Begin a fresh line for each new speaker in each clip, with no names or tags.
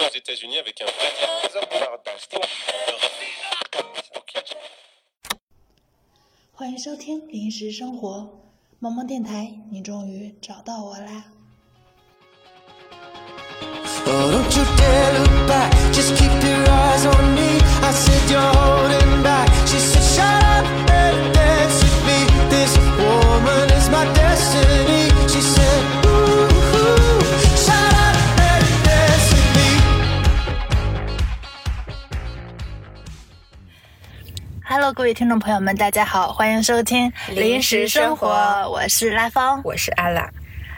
aux États-Unis avec un vrai
欢迎收听《临时生活》萌萌电台，你终于找到我啦
！Oh,
Hello，各位听众朋友们，大家好，欢迎收听《临时生活》，我是拉芳。
我是阿拉，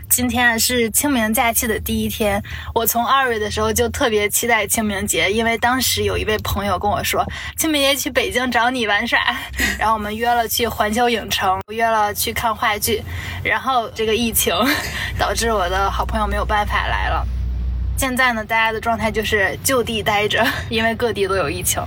今天是清明假期的第一天，我从二月的时候就特别期待清明节，因为当时有一位朋友跟我说，清明节去北京找你玩耍，然后我们约了去环球影城，约了去看话剧，然后这个疫情导致我的好朋友没有办法来了。现在呢，大家的状态就是就地待着，因为各地都有疫情，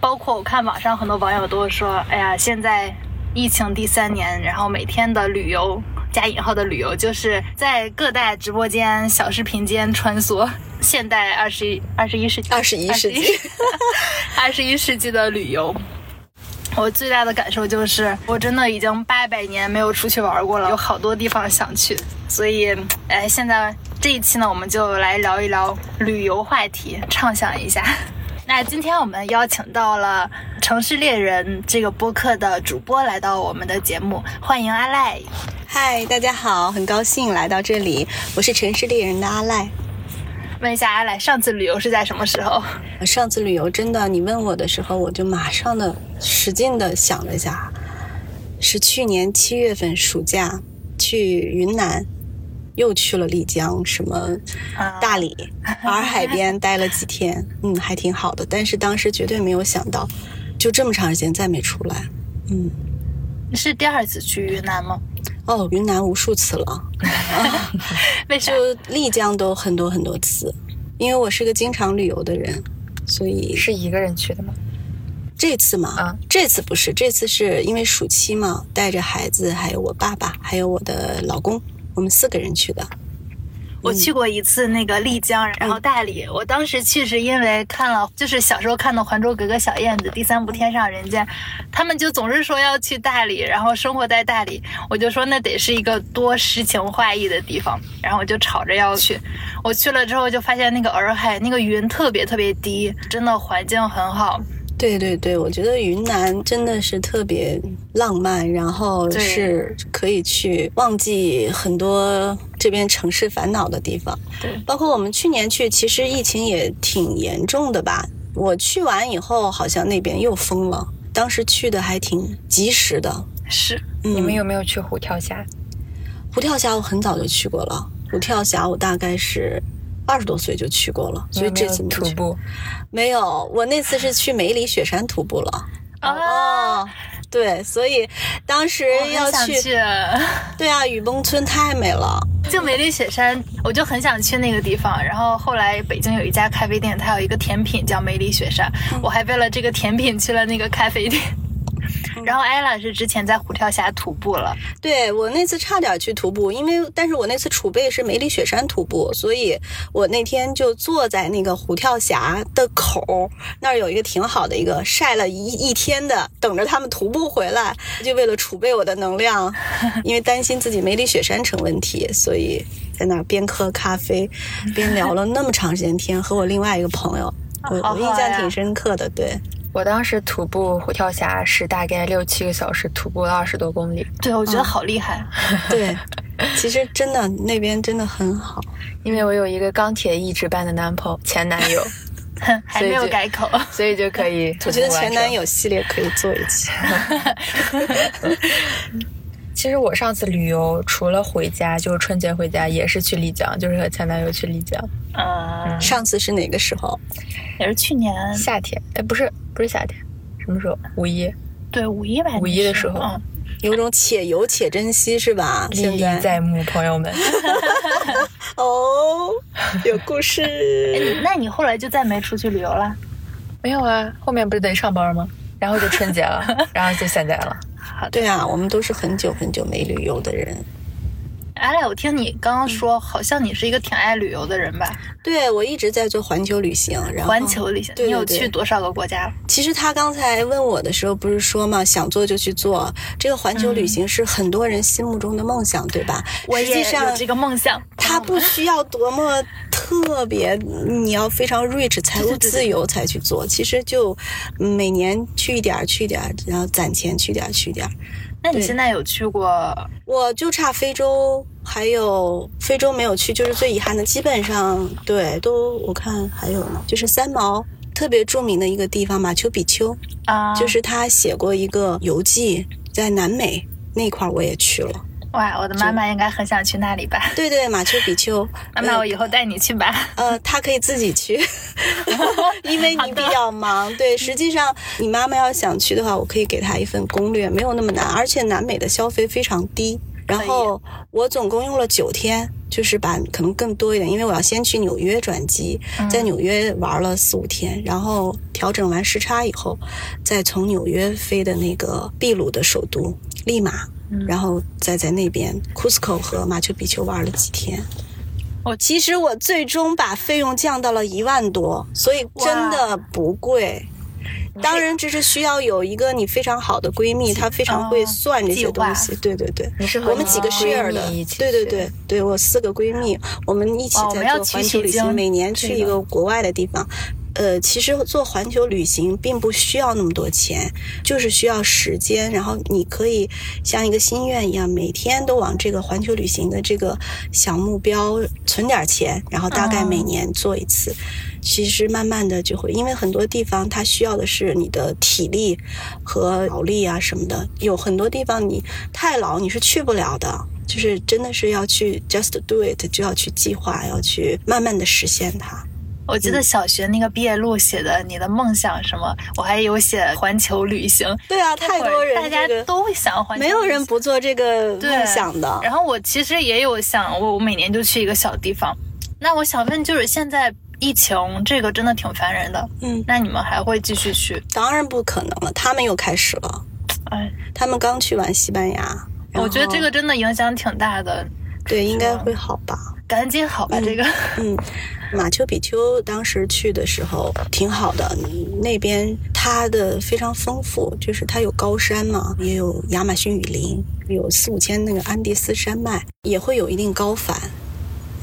包括我看网上很多网友都说，哎呀，现在疫情第三年，然后每天的旅游加引号的旅游，就是在各大直播间、小视频间穿梭。现代二十一二十一世纪，
二十一世纪，
二十一世纪的旅游。我最大的感受就是，我真的已经八百年没有出去玩过了，有好多地方想去。所以，哎，现在这一期呢，我们就来聊一聊旅游话题，畅想一下。那今天我们邀请到了《城市猎人》这个播客的主播来到我们的节目，欢迎阿赖。
嗨，大家好，很高兴来到这里，我是城市猎人的阿赖。
问一下阿赖，上次旅游是在什么时候？
上次旅游真的，你问我的时候，我就马上的使劲的想了一下，是去年七月份暑假去云南，又去了丽江，什么
啊
大理、洱海 边待了几天，嗯，还挺好的。但是当时绝对没有想到，就这么长时间再没出来。嗯，
是第二次去云南吗？
哦，云南无数次了。
为啥？
就丽江都很多很多次，因为我是个经常旅游的人，所以
是一个人去的吗？
这次嘛，
啊
这次不是，这次是因为暑期嘛，带着孩子，还有我爸爸，还有我的老公，我们四个人去的。
我去过一次那个丽江，然后大理。我当时去是因为看了，就是小时候看的《还珠格格》小燕子第三部《天上人间》，他们就总是说要去大理，然后生活在大理。我就说那得是一个多诗情画意的地方，然后我就吵着要去。我去了之后就发现那个洱海那个云特别特别低，真的环境很好。
对对对，我觉得云南真的是特别浪漫，然后
对
是可以去忘记很多这边城市烦恼的地方。
对
包括我们去年去，其实疫情也挺严重的吧。我去完以后，好像那边又封了。当时去的还挺及时的。
是，
嗯、
你们有没有去虎跳峡？
虎跳峡？我很早就去过了。虎跳峡我大概是二十多岁就去过了，所以这次
徒步，
没有。我那次是去梅里雪山徒步了。
哦，
对，所以当时要去对啊，雨崩村太美了。
就梅里雪山，我就很想去那个地方。然后后来北京有一家咖啡店，它有一个甜品叫梅里雪山，我还为了这个甜品去了那个咖啡店。然后艾拉是之前在虎跳峡徒步了，
对我那次差点去徒步，因为但是我那次储备是梅里雪山徒步，所以我那天就坐在那个虎跳峡的口那儿有一个挺好的一个晒了一一天的，等着他们徒步回来，就为了储备我的能量，因为担心自己梅里雪山成问题，所以在那儿边喝咖啡边聊了那么长时间天，和我另外一个朋友，我我印象挺深刻的，对。
我当时徒步虎跳峡是大概六七个小时，徒步了二十多公里。
对我觉得好厉害。
对，其实真的那边真的很好。
因为我有一个钢铁意志般的男朋友前男友，
还没有改口。
所以就可以。
我觉得前男。友系列可以做一期。
其实我上次旅游除了回家，就是春节回家，也是去丽江，就是和前男友去丽江。
嗯，
上次是哪个时候？
也是去年
夏天，哎，不是，不是夏天，什么时候？五一，
对五一吧，
五一的时候
嗯，
有种且游且珍惜是吧？
历历
现在
在目，朋友们。
哦，有故事。
哎，你那你后来就再没出去旅游了？
没有啊，后面不是得上班吗？然后就春节了，然后就现在了。
对啊，我们都是很久很久没旅游的人。
阿赖，我听你刚刚说，好像你是一个挺爱旅游的人吧？
对我一直在做环球旅行，然后
环球旅行，
对
你有去多少个国家了？
其实他刚才问我的时候，不是说嘛，想做就去做。这个环球旅行是很多人心目中的梦想，对吧？
我也有这个梦想。
它不需要多么特别，你要非常 rich 财务自由才去做。其实就嗯每年去一点儿，去一点儿，然后攒钱去点儿，去点儿。
那你现在有去过？
我就差非洲，还有非洲没有去，就是最遗憾的。基本上对都我看还有呢，就是三毛特别著名的一个地方马丘比丘。
啊，
就是他写过一个游记，在南美那块儿我也去了。
哇，我的妈妈应该很想去那里吧？
对对，马丘比丘。
妈妈，我以后带你去吧。
呃，她可以自己去，因为你比较忙。对，实际上你妈妈要想去的话，我可以给她一份攻略，没有那么难，而且南美的消费非常低。然后我总共用了九天，就是把可能更多一点，因为我要先去纽约转机，在纽约玩了四五天，然后调整完时差以后，再从纽约飞的那个秘鲁的首都利马，然后再在那边 Cusco 和马丘比丘玩了几天。
哦
其实我最终把费用降到了一万多，所以真的不贵。当然，这是需要有一个你非常好的闺蜜，她非常会算这些东西。对对对，我们几个 share 的对对对对，我四个闺蜜，我们一起在做环球旅行，每年去一
这个
个国外的地方。呃，其实做环球旅行并不需要那么多钱，就是需要时间。然后你可以像一个心愿一样，每天都往这个环球旅行的这个小目标存点钱，然后大概每年做一次。其实慢慢的就会，因为很多地方它需要的是你的体力和脑力啊什么的，有很多地方你太老你是去不了的。就是真的是要去 just do it，就要去计划，要去慢慢的实现它。
我记得小学那个毕业录写的你的梦想什么，我还有写环球旅行。
对啊，太多人
大家都会想环球旅行，
没有人不做这个梦想的。
然后我其实也有想，我我每年就去一个小地方。那我想问，就是现在疫情这个真的挺烦人的，
嗯，
那你们还会继续去？
当然不可能了，他们又开始了。
哎，
他们刚去完西班牙，
我觉得这个真的影响挺大的，
对应该会好吧。
赶紧好吧，这个。
嗯 马丘比丘当时去的时候挺好的，那边它的非常丰富，就是它有高山嘛，也有亚马逊雨林，有四五千那个安第斯山脉，也会有一定高反。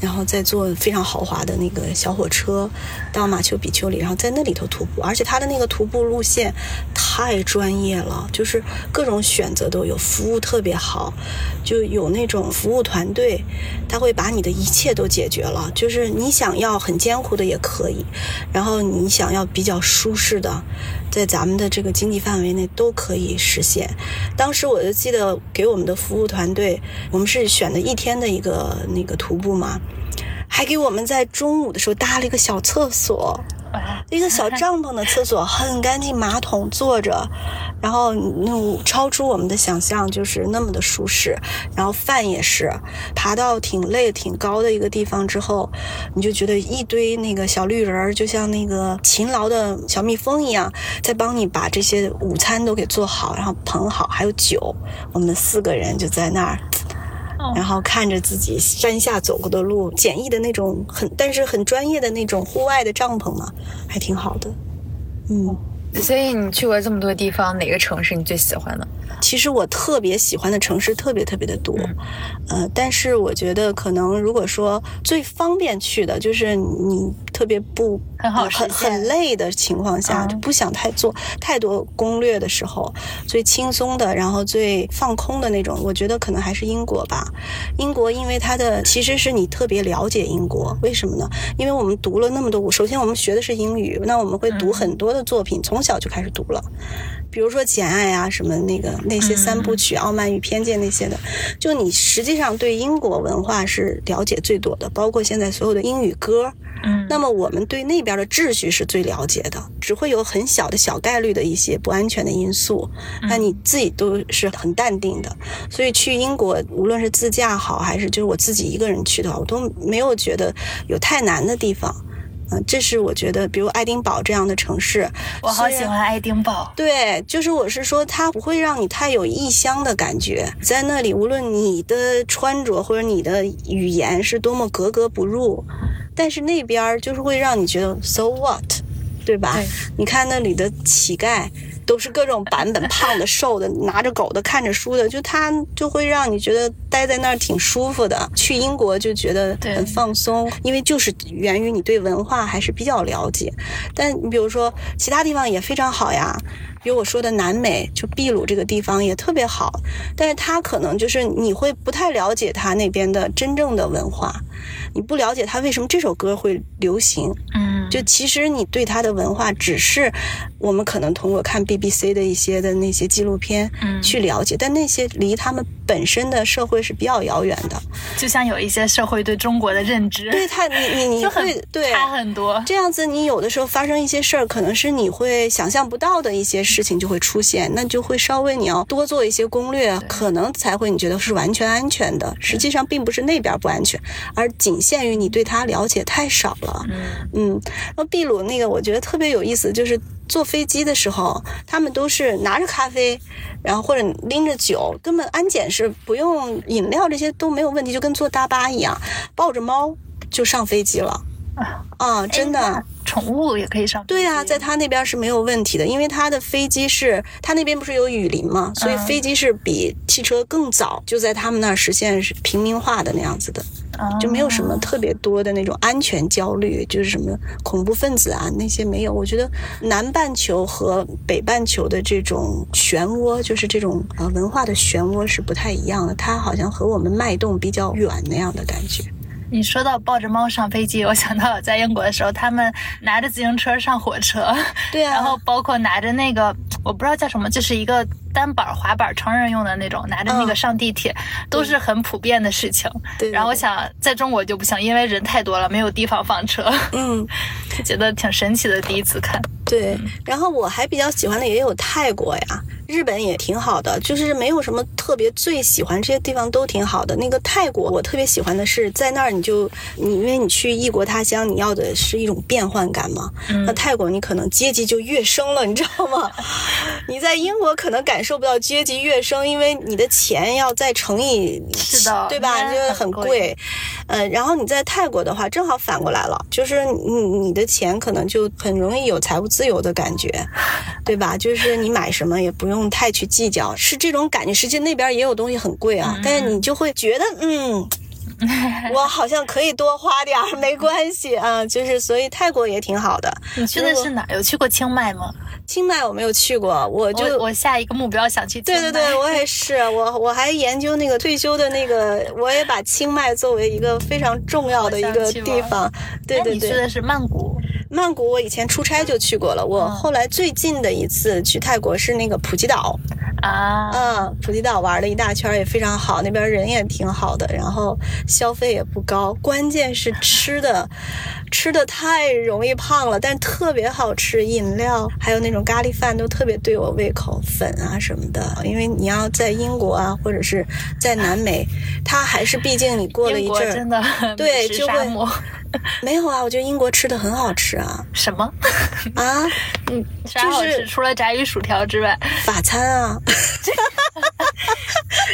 然后再坐非常豪华的那个小火车到马丘比丘里，然后在那里头徒步，而且它的那个徒步路线太专业了，就是各种选择都有，服务特别好，就有那种服务团队，他会把你的一切都解决了，就是你想要很艰苦的也可以，然后你想要比较舒适的，在咱们的这个经济范围内都可以实现。当时我就记得给我们的服务团队，我们是选的一天的一个那个徒步嘛。还给我们在中午的时候搭了一个小厕所，一个小帐篷的厕所，很干净，马桶坐着，然后那超出我们的想象，就是那么的舒适。然后饭也是，爬到挺累、挺高的一个地方之后，你就觉得一堆那个小绿人儿，就像那个勤劳的小蜜蜂一样，在帮你把这些午餐都给做好，然后捧好，还有酒。我们四个人就在那儿。然后看着自己山下走过的路，简易的那种很，但是很专业的那种户外的帐篷嘛，还挺好的。嗯，
所以你去过这么多地方，哪个城市你最喜欢的？
其实我特别喜欢的城市特别特别的多，呃，但是我觉得可能如果说最方便去的，就是你特别不
很好
很很累的情况下，不想太做太多攻略的时候，最轻松的，然后最放空的那种，我觉得可能还是英国吧。英国因为它的其实是你特别了解英国，为什么呢？因为我们读了那么多，首先我们学的是英语，那我们会读很多的作品，从小就开始读了。比如说《简爱》啊，什么那个那些三部曲，傲慢与偏见》那些的，就你实际上对英国文化是了解最多的，包括现在所有的英语歌。
嗯，
那么我们对那边的秩序是最了解的，只会有很小的小概率的一些不安全的因素，那你自己都是很淡定的。所以去英国，无论是自驾好，还是就是我自己一个人去的话，我都没有觉得有太难的地方。嗯、这是我觉得，比如爱丁堡这样的城市，
我好喜欢爱丁堡。
对，就是我是说，它不会让你太有异乡的感觉。在那里，无论你的穿着或者你的语言是多么格格不入，但是那边儿就是会让你觉得 so what，对吧？
对
你看那里的乞丐。都是各种版本，胖的、瘦的，拿着狗的、看着书的，就他就会让你觉得待在那儿挺舒服的。去英国就觉得很放松，因为就是源于你对文化还是比较了解。但你比如说其他地方也非常好呀，比如我说的南美，就秘鲁这个地方也特别好，但是它可能就是你会不太了解它那边的真正的文化，你不了解它为什么这首歌会流行，
嗯，
就其实你对它的文化只是我们可能通过看 BBC 的一些的那些纪录片
嗯
去了解，但那些离他们本身的社会是比较遥远的。
就像有一些社会对中国的认知，
对他，你你你 会对
差很多。
这样子，你有的时候发生一些事儿，可能是你会想象不到的一些事情就会出现，那就会稍微你要多做一些攻略，可能才会你觉得是完全安全的。实际上并不是那边不安全，而仅限于你对它了解太少了。
嗯
嗯，那秘鲁那个我觉得特别有意思，就是坐飞机的时候，他们都是拿着咖啡，然后或者拎着酒，根本安检是不用饮料这些都没有问题，就跟坐大巴一样，抱着猫就上飞机了。啊，真的。
宠物也可以上。
对呀、在他那边是没有问题的，因为他的飞机是他那边不是有雨林嘛，所以
嗯
飞机是比汽车更早就在他们那儿实现是平民化的那样子的，
啊
就没有什么特别多的那种安全焦虑，就是什么恐怖分子啊那些没有。我觉得南半球和北半球的这种漩涡，就是这种呃文化的漩涡是不太一样的，它好像和我们脉动比较远那样的感觉。
你说到抱着猫上飞机，我想到了在英国的时候，他们拿着自行车上火车，
对啊
然后包括拿着那个我不知道叫什么，就是一个单板滑板成人用的那种，拿着那个
嗯
上地铁，都是很普遍的事情。
对对
然后我想在中国就不行，因为人太多了，没有地方放车，
嗯，
就觉得挺神奇的。第一次看，
对，然后我还比较喜欢的也有泰国呀，日本也挺好的，就是没有什么特别最喜欢，这些地方都挺好的。那个泰国，我特别喜欢的是在那儿你就你因为你去异国他乡，你要的是一种变换感嘛。那泰国你可能阶级就跃升了，你知道吗？你在英国可能感受不到阶级跃升，因为你的钱要再乘以
是的
对吧？就
很贵
贵。呃，然后你在泰国的话，正好反过来了，就是你你的钱可能就很容易有财务自由的感觉，对吧？就是你买什么也不用太去计较，是这种感觉。实际那边也有东西很贵啊，但是你就会觉得，嗯。我好像可以多花点儿，没 关系啊，就是所以泰国也挺好的。
你去的是哪儿？有去过清迈吗？
清迈我没有去过，我就
我我下一个目标想去。
对对对，我也是，我我还研究那个退休的那个，我也把清迈作为一个非常重要的一个地方。对对对，
哎你去的是曼谷。
曼谷我以前出差就去过了，我后来最近的一次去泰国是那个普吉岛，
啊，
嗯，普吉岛玩了一大圈也非常好，那边人也挺好的，然后消费也不高，关键是吃的，吃的太容易胖了，但是特别好吃，饮料还有那种咖喱饭都特别对我胃口，粉啊什么的，因为你要在英国啊或者是在南美，它还是毕竟你过了一阵儿，
真的
对就会。没有啊，我觉得英国吃的很好吃啊
什么？
啊，
嗯，啥好
就是
吃？除了炸鱼薯条之外，
法餐啊，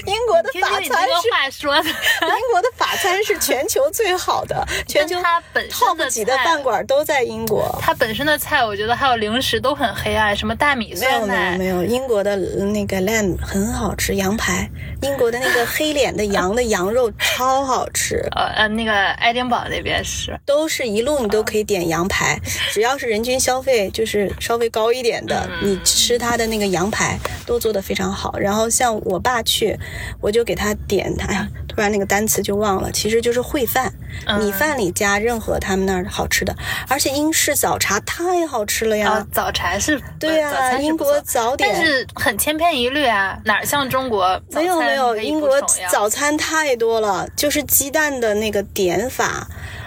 英国的法餐是
话说的，
英国的法餐是全球最好的，全球
它本身的
几的饭馆都在英国。
它本身的菜，我觉得还有零食都很黑暗，什么大米
没有没有没，有，英国的那个 lamb 很好吃，羊排，英国的那个黑脸的羊的羊肉超好吃，
呃呃，那个爱丁堡那边是。
都是一路你都可以点羊排，只要是人均消费就是稍微高一点的，你吃它的那个羊排都做得非常好。然后像我爸去，我就给他点，哎呀，突然那个单词就忘了，其实就是烩饭，米饭里加任何他们那儿好吃的，而且英式早茶太好吃了呀。
啊，早茶是
对呀、
早餐是
英国早点
但是很千篇一律啊，哪儿像中国？
没有没有，英国早餐太多了，就是鸡蛋的那个点法。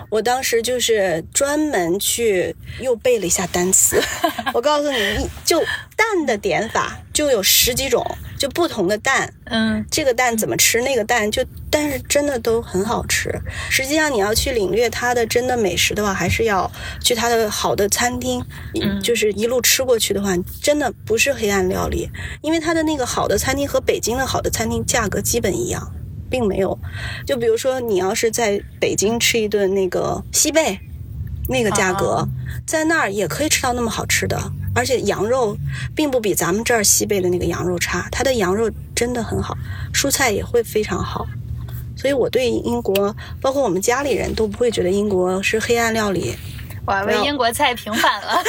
我当时就是专门去又背了一下单词，我告诉你，就蛋的点法就有十几种，就不同的蛋，
嗯，
这个蛋怎么吃，那个蛋就，但是真的都很好吃。实际上，你要去领略它的真的美食的话，还是要去它的好的餐厅，
嗯。
就是一路吃过去的话，真的不是黑暗料理，因为它的那个好的餐厅和北京的好的餐厅价格基本一样，并没有。就比如说，你要是在北京吃一顿那个西贝，那个价格，
啊
在那儿也可以吃到那么好吃的，而且羊肉并不比咱们这儿西贝的那个羊肉差，它的羊肉真的很好，蔬菜也会非常好。所以我对英国，包括我们家里人都不会觉得英国是黑暗料理。
我还为英国菜平反了，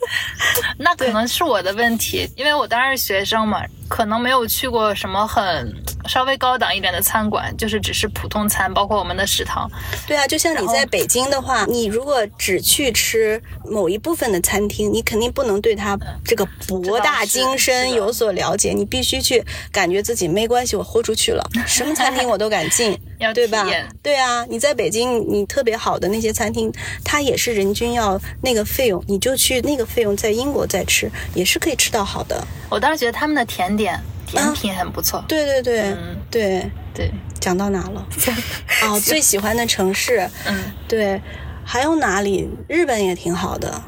那可能是我的问题，因为我当时是学生嘛，可能没有去过什么很稍微高档一点的餐馆，就是只是普通餐，包括我们的食堂。
对啊，就像你在北京的话，你如果只去吃某一部分的餐厅，你肯定不能对它这个博大精深有所了解，你必须去感觉自己没关系，我豁出去了，什么餐厅我都敢进
要，
对吧？对啊，你在北京，你特别好的那些餐厅，它也是人均要那个费用，你就去那个费用，在英国再吃，也是可以吃到好的。
我当时觉得他们的甜点、甜品很不错。
对对对、
嗯。
对，
对，
讲到哪了？哦，最喜欢的城市，
嗯，
对，还有哪里？日本也挺好的，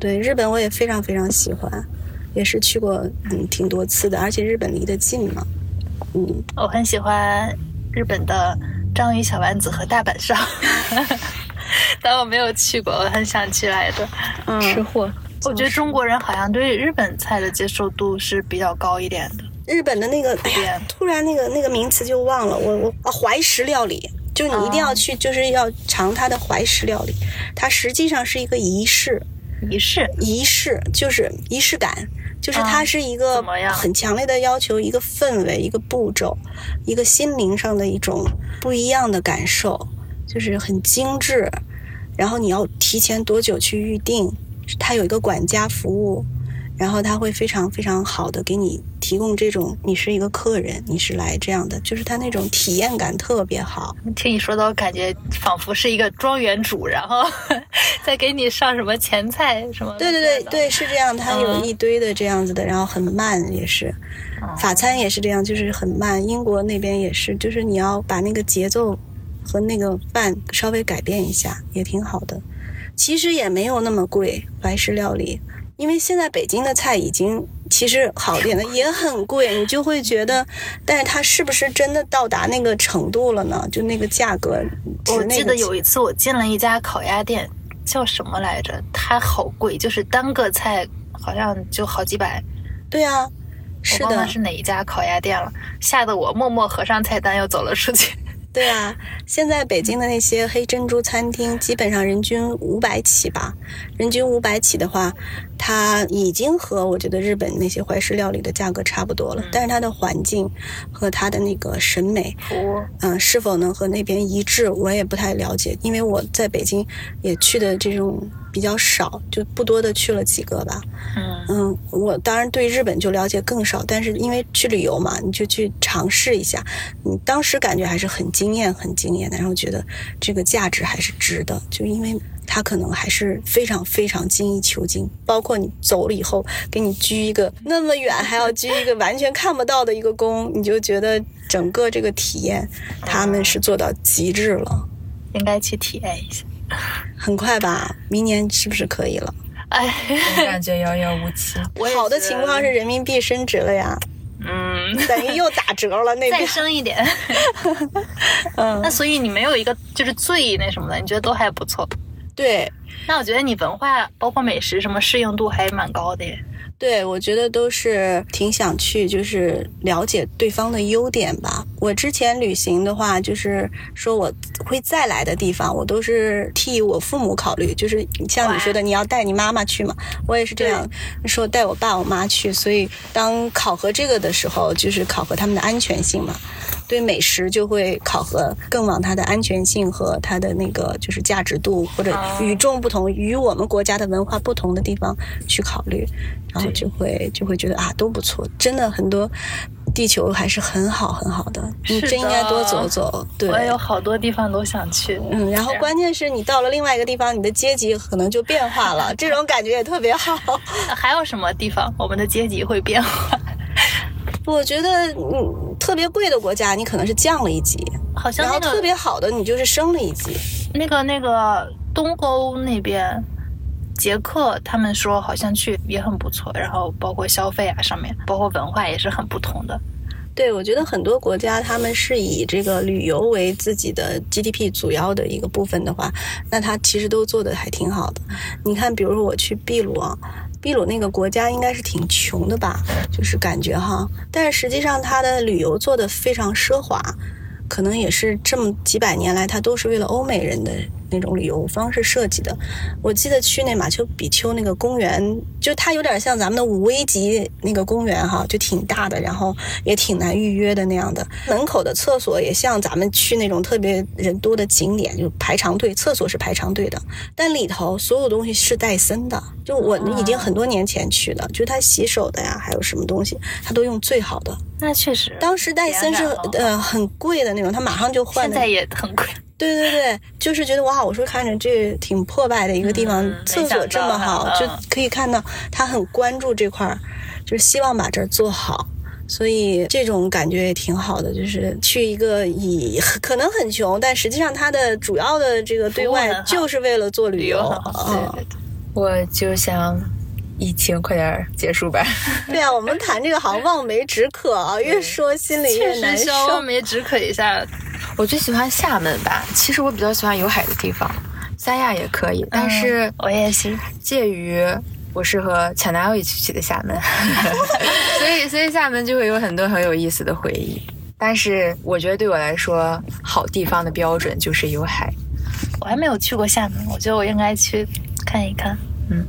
对，日本我也非常非常喜欢，也是去过嗯挺多次的，而且日本离得近嘛，嗯，
我很喜欢日本的章鱼小丸子和大阪烧，但我没有去过，我很想去来着。
嗯。
吃货。
我觉得中国人好像对日本菜的接受度是比较高一点的。
日本的那个，哎呀，突然那个那个名词就忘了，我我啊怀石料理，就你一定要去，就是要尝它的怀石料理，它实际上是一个仪式，
仪式，
仪式就是仪式感，就是它
啊
是一个很强烈的要求，一个氛围，一个步骤，一个心灵上的一种不一样的感受，就是很精致。然后你要提前多久去预定？它有一个管家服务，然后他会非常非常好的给你提供这种，你是一个客人，你是来这样的，就是他那种体验感特别好。
听你说的，我感觉仿佛是一个庄园主，然后 再给你上什么前菜什么。
对对对对，是这样，他有
嗯
一堆的这样子的，然后很慢也是，法餐也是这样，就是很慢。英国那边也是，就是你要把那个节奏和那个饭稍微改变一下，也挺好的。其实也没有那么贵，怀石料理，因为现在北京的菜已经其实好点的也很贵，你就会觉得，但是它是不是真的到达那个程度了呢？就那个价格，
我记得有一次我进了一家烤鸭店，叫什么来着？它好贵，就是单个菜好像就好几百。
对啊，是的
我忘了，是哪一家烤鸭店了，吓得我默默合上菜单又走了出去。
对啊，现在北京的那些黑珍珠餐厅，基本上人均五百起吧。人均五百起的话，它已经和我觉得日本那些怀石料理的价格差不多了。但是它的环境和它的那个审美，嗯、是否能和那边一致，我也不太了解。因为我在北京也去的这种比较少，就不多的去了几个吧。
嗯，
嗯，我当然对日本就了解更少，但是因为去旅游嘛，你就去尝试一下，你当时感觉还是很惊艳、很惊艳的，然后觉得这个价值还是值的，就因为它可能还是非常非常精益求精，包括你走了以后给你鞠一个那么远，还要鞠一个完全看不到的一个躬，你就觉得整个这个体验他们是做到极致了。
应该去体验一下。
很快吧，明年是不是可以了？
哎，
我感觉遥遥无期。
我
好的情况是人民币升值了呀，
嗯，
等于又打折了那
再
边。
升一点。
嗯
那所以你没有一个就是最那什么的，你觉得都还不错。
对
那我觉得你文化包括美食什么适应度还蛮高的耶。
对，我觉得都是挺想去，就是了解对方的优点吧。我之前旅行的话，就是说我会再来的地方，我都是替我父母考虑。就是像你说的，你要带你妈妈去嘛，我也是这样说，带我爸我妈去。所以当考核这个的时候，就是考核他们的安全性嘛。对美食就会考核更往它的安全性和它的那个就是价值度或者
哦
与众不同、与我们国家的文化不同的地方去考虑，然后就会就会觉得啊都不错，真的很多地球还是很好很好的，你真应该多走走。对，
我也有好多地方都想去。
嗯，然后关键是你到了另外一个地方，你的阶级可能就变化了，这种感觉也特别好。
还有什么地方我们的阶级会变化？
我觉得，嗯，特别贵的国家你可能是降了一级，
好像那个
然后特别好的你就是升了一级。
那个那个东欧那边，捷克他们说好像去也很不错，然后包括消费啊上面，包括文化也是很不同的。
对，我觉得很多国家他们是以这个旅游为自己的 GDP 主要的一个部分的话，那他其实都做的还挺好的。你看，比如说我去秘鲁啊，秘鲁那个国家应该是挺穷的吧，就是感觉哈，但是实际上它的旅游做的非常奢华，可能也是这么几百年来，它都是为了欧美人的那种旅游方式设计的。我记得去那马丘比丘那个公园，就它有点像咱们的五 A 级那个公园哈，就挺大的，然后也挺难预约的那样的。门口的厕所也像咱们去那种特别人多的景点，就排长队，厕所是排长队的，但里头所有东西是戴森的。就我已经很多年前去的，就是它洗手的呀，还有什么东西，它都用最好的。
那确实，
当时戴森是呃很贵的那种，它马上就换的。
现在也很贵。
对对对，就是觉得哇，我说看着这挺破败的一个地方，
嗯
厕所这么好，就可以看到他很关注这块儿，就是希望把这儿做好。所以这种感觉也挺好的，就是去一个以可能很穷，但实际上它的主要的这个对外就是为了做旅
旅
游。
游很好，对
嗯
对对。
我就想疫情快点结束吧。
对啊，我们谈这个好像望梅止渴啊，越说心里越难
受需要望。梅止渴一下。
我最喜欢厦门吧，其实我比较喜欢有海的地方，三亚也可以，但是
嗯我也是，
介于我是和前男友一起去的厦门，所以所以厦门就会有很多很有意思的回忆。但是我觉得对我来说，好地方的标准就是有海。
我还没有去过厦门，我觉得我应该去看一看。
嗯，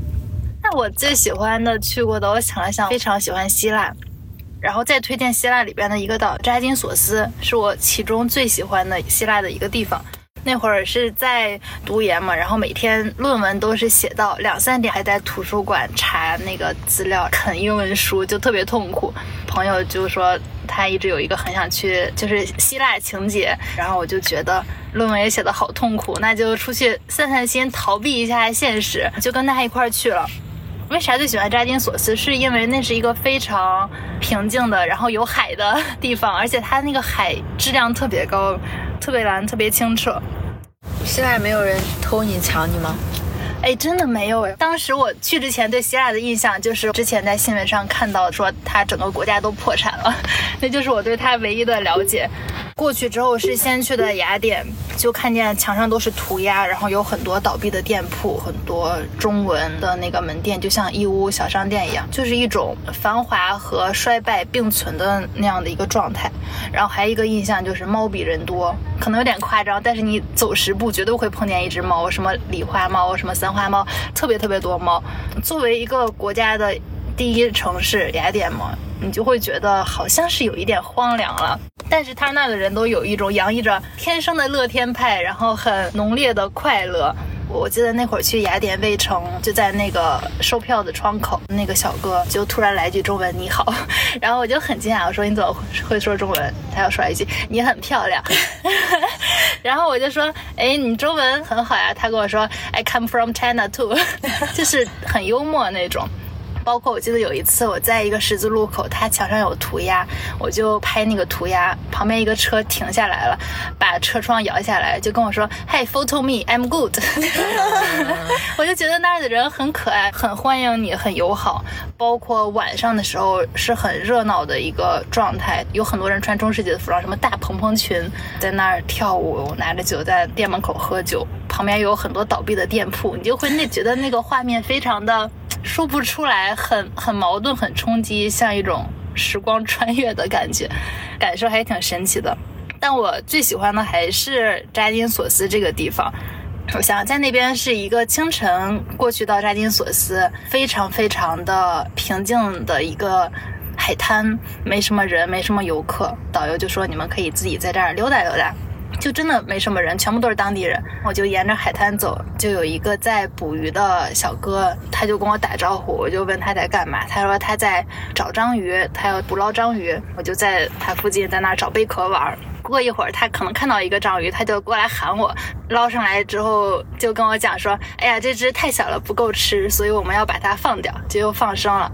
那我最喜欢的去过的，我想了想，非常喜欢希腊。然后再推荐希腊里边的一个岛扎金索斯，是我其中最喜欢的希腊的一个地方。那会儿是在读研嘛，然后每天论文都是写到两三点，还在图书馆查那个资料、啃英文书，就特别痛苦。朋友就说他一直有一个很想去，就是希腊情节，然后我就觉得论文也写得好痛苦，那就出去散散心，逃避一下现实，就跟他一块儿去了。为啥最喜欢扎金索斯？是因为那是一个非常平静的，然后有海的地方，而且它那个海质量特别高，特别蓝，特别清澈。
现在没有人偷你抢你吗？
哎，真的没有哎！当时我去之前对希腊的印象就是之前在新闻上看到说它整个国家都破产了，那就是我对它唯一的了解。过去之后是先去的雅典，就看见墙上都是涂鸦，然后有很多倒闭的店铺，很多中文的那个门店，就像义乌小商店一样，就是一种繁华和衰败并存的那样的一个状态。然后还有一个印象就是猫比人多，可能有点夸张，但是你走十步绝对会碰见一只猫，什么狸花猫，什么三花花猫，特别特别多猫。作为一个国家的第一城市雅典嘛，你就会觉得好像是有一点荒凉了。但是他那儿的人都有一种洋溢着天生的乐天派，然后很浓烈的快乐。我记得那会儿去雅典卫城，就在那个售票的窗口，那个小哥就突然来一句中文“你好”，然后我就很惊讶，我说你怎么会说中文？他又说了一句“你很漂亮”，然后我就说：“哎，你中文很好呀。”他跟我说：“I come from China too”，就是很幽默那种。包括我记得有一次我在一个十字路口，它墙上有涂鸦，我就拍那个涂鸦，旁边一个车停下来了，把车窗摇下来，就跟我说：“Hey, photo me, I'm good。”我就觉得那儿的人很可爱，很欢迎你，很友好。包括晚上的时候是很热闹的一个状态，有很多人穿中世纪的服装，什么大蓬蓬裙，在那儿跳舞，拿着酒在店门口喝酒，旁边有很多倒闭的店铺，你就会那觉得那个画面非常的说不出来，很很矛盾，很冲击，像一种时光穿越的感觉，感受还挺神奇的。但我最喜欢的还是扎金索斯这个地方。我想在那边是一个清晨过去到扎金索斯，非常非常的平静的一个海滩，没什么人，没什么游客。导游就说你们可以自己在这儿溜达溜达，就真的没什么人，全部都是当地人。我就沿着海滩走，就有一个在捕鱼的小哥，他就跟我打招呼，我就问他在干嘛，他说他在找章鱼，他要捕捞章鱼。我就在他附近在那儿找贝壳玩。过一会儿，他可能看到一个章鱼，他就过来喊我，捞上来之后就跟我讲说：“哎呀，这只太小了，不够吃，所以我们要把它放掉。”就又放生了。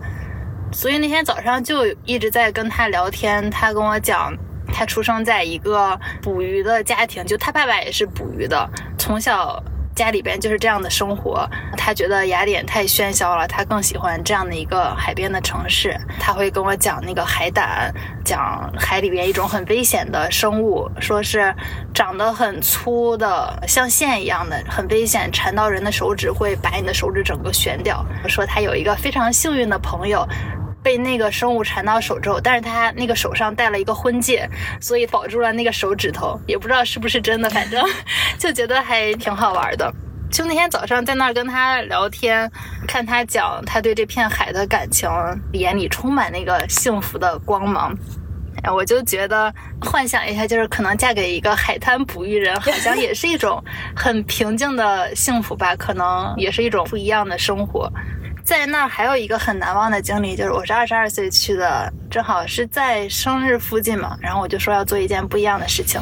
所以那天早上就一直在跟他聊天，他跟我讲。他出生在一个捕鱼的家庭，就他爸爸也是捕鱼的，从小家里边就是这样的生活。他觉得雅典太喧嚣了，他更喜欢这样的一个海边的城市。他会跟我讲那个海胆，讲海里边一种很危险的生物，说是长得很粗的，像线一样的，很危险，缠到人的手指会把你的手指整个旋掉。说他有一个非常幸运的朋友。被那个生物缠到手之后，但是他那个手上戴了一个婚戒，所以保住了那个手指头，也不知道是不是真的，反正 就觉得还挺好玩的。就那天早上在那儿跟他聊天，看他讲他对这片海的感情，眼里充满那个幸福的光芒，我就觉得幻想一下，就是可能嫁给一个海滩捕鱼人，好像也是一种很平静的幸福吧，可能也是一种不一样的生活。在那儿还有一个很难忘的经历，就是我是二十二岁去的，正好是在生日附近嘛，然后我就说要做一件不一样的事情。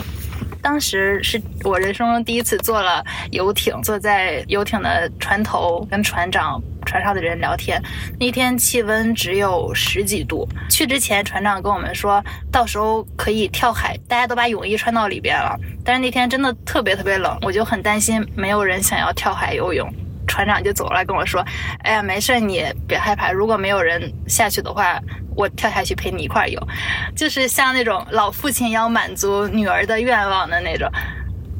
当时是我人生中第一次坐了游艇，坐在游艇的船头，跟船长、船上的人聊天。那天气温只有十几度，去之前船长跟我们说，到时候可以跳海，大家都把泳衣穿到里边了。但是那天真的特别特别冷，我就很担心，没有人想要跳海游泳。船长就走了跟我说：“哎呀，没事，你别害怕。如果没有人下去的话，我跳下去陪你一块儿游，就是像那种老父亲要满足女儿的愿望的那种。”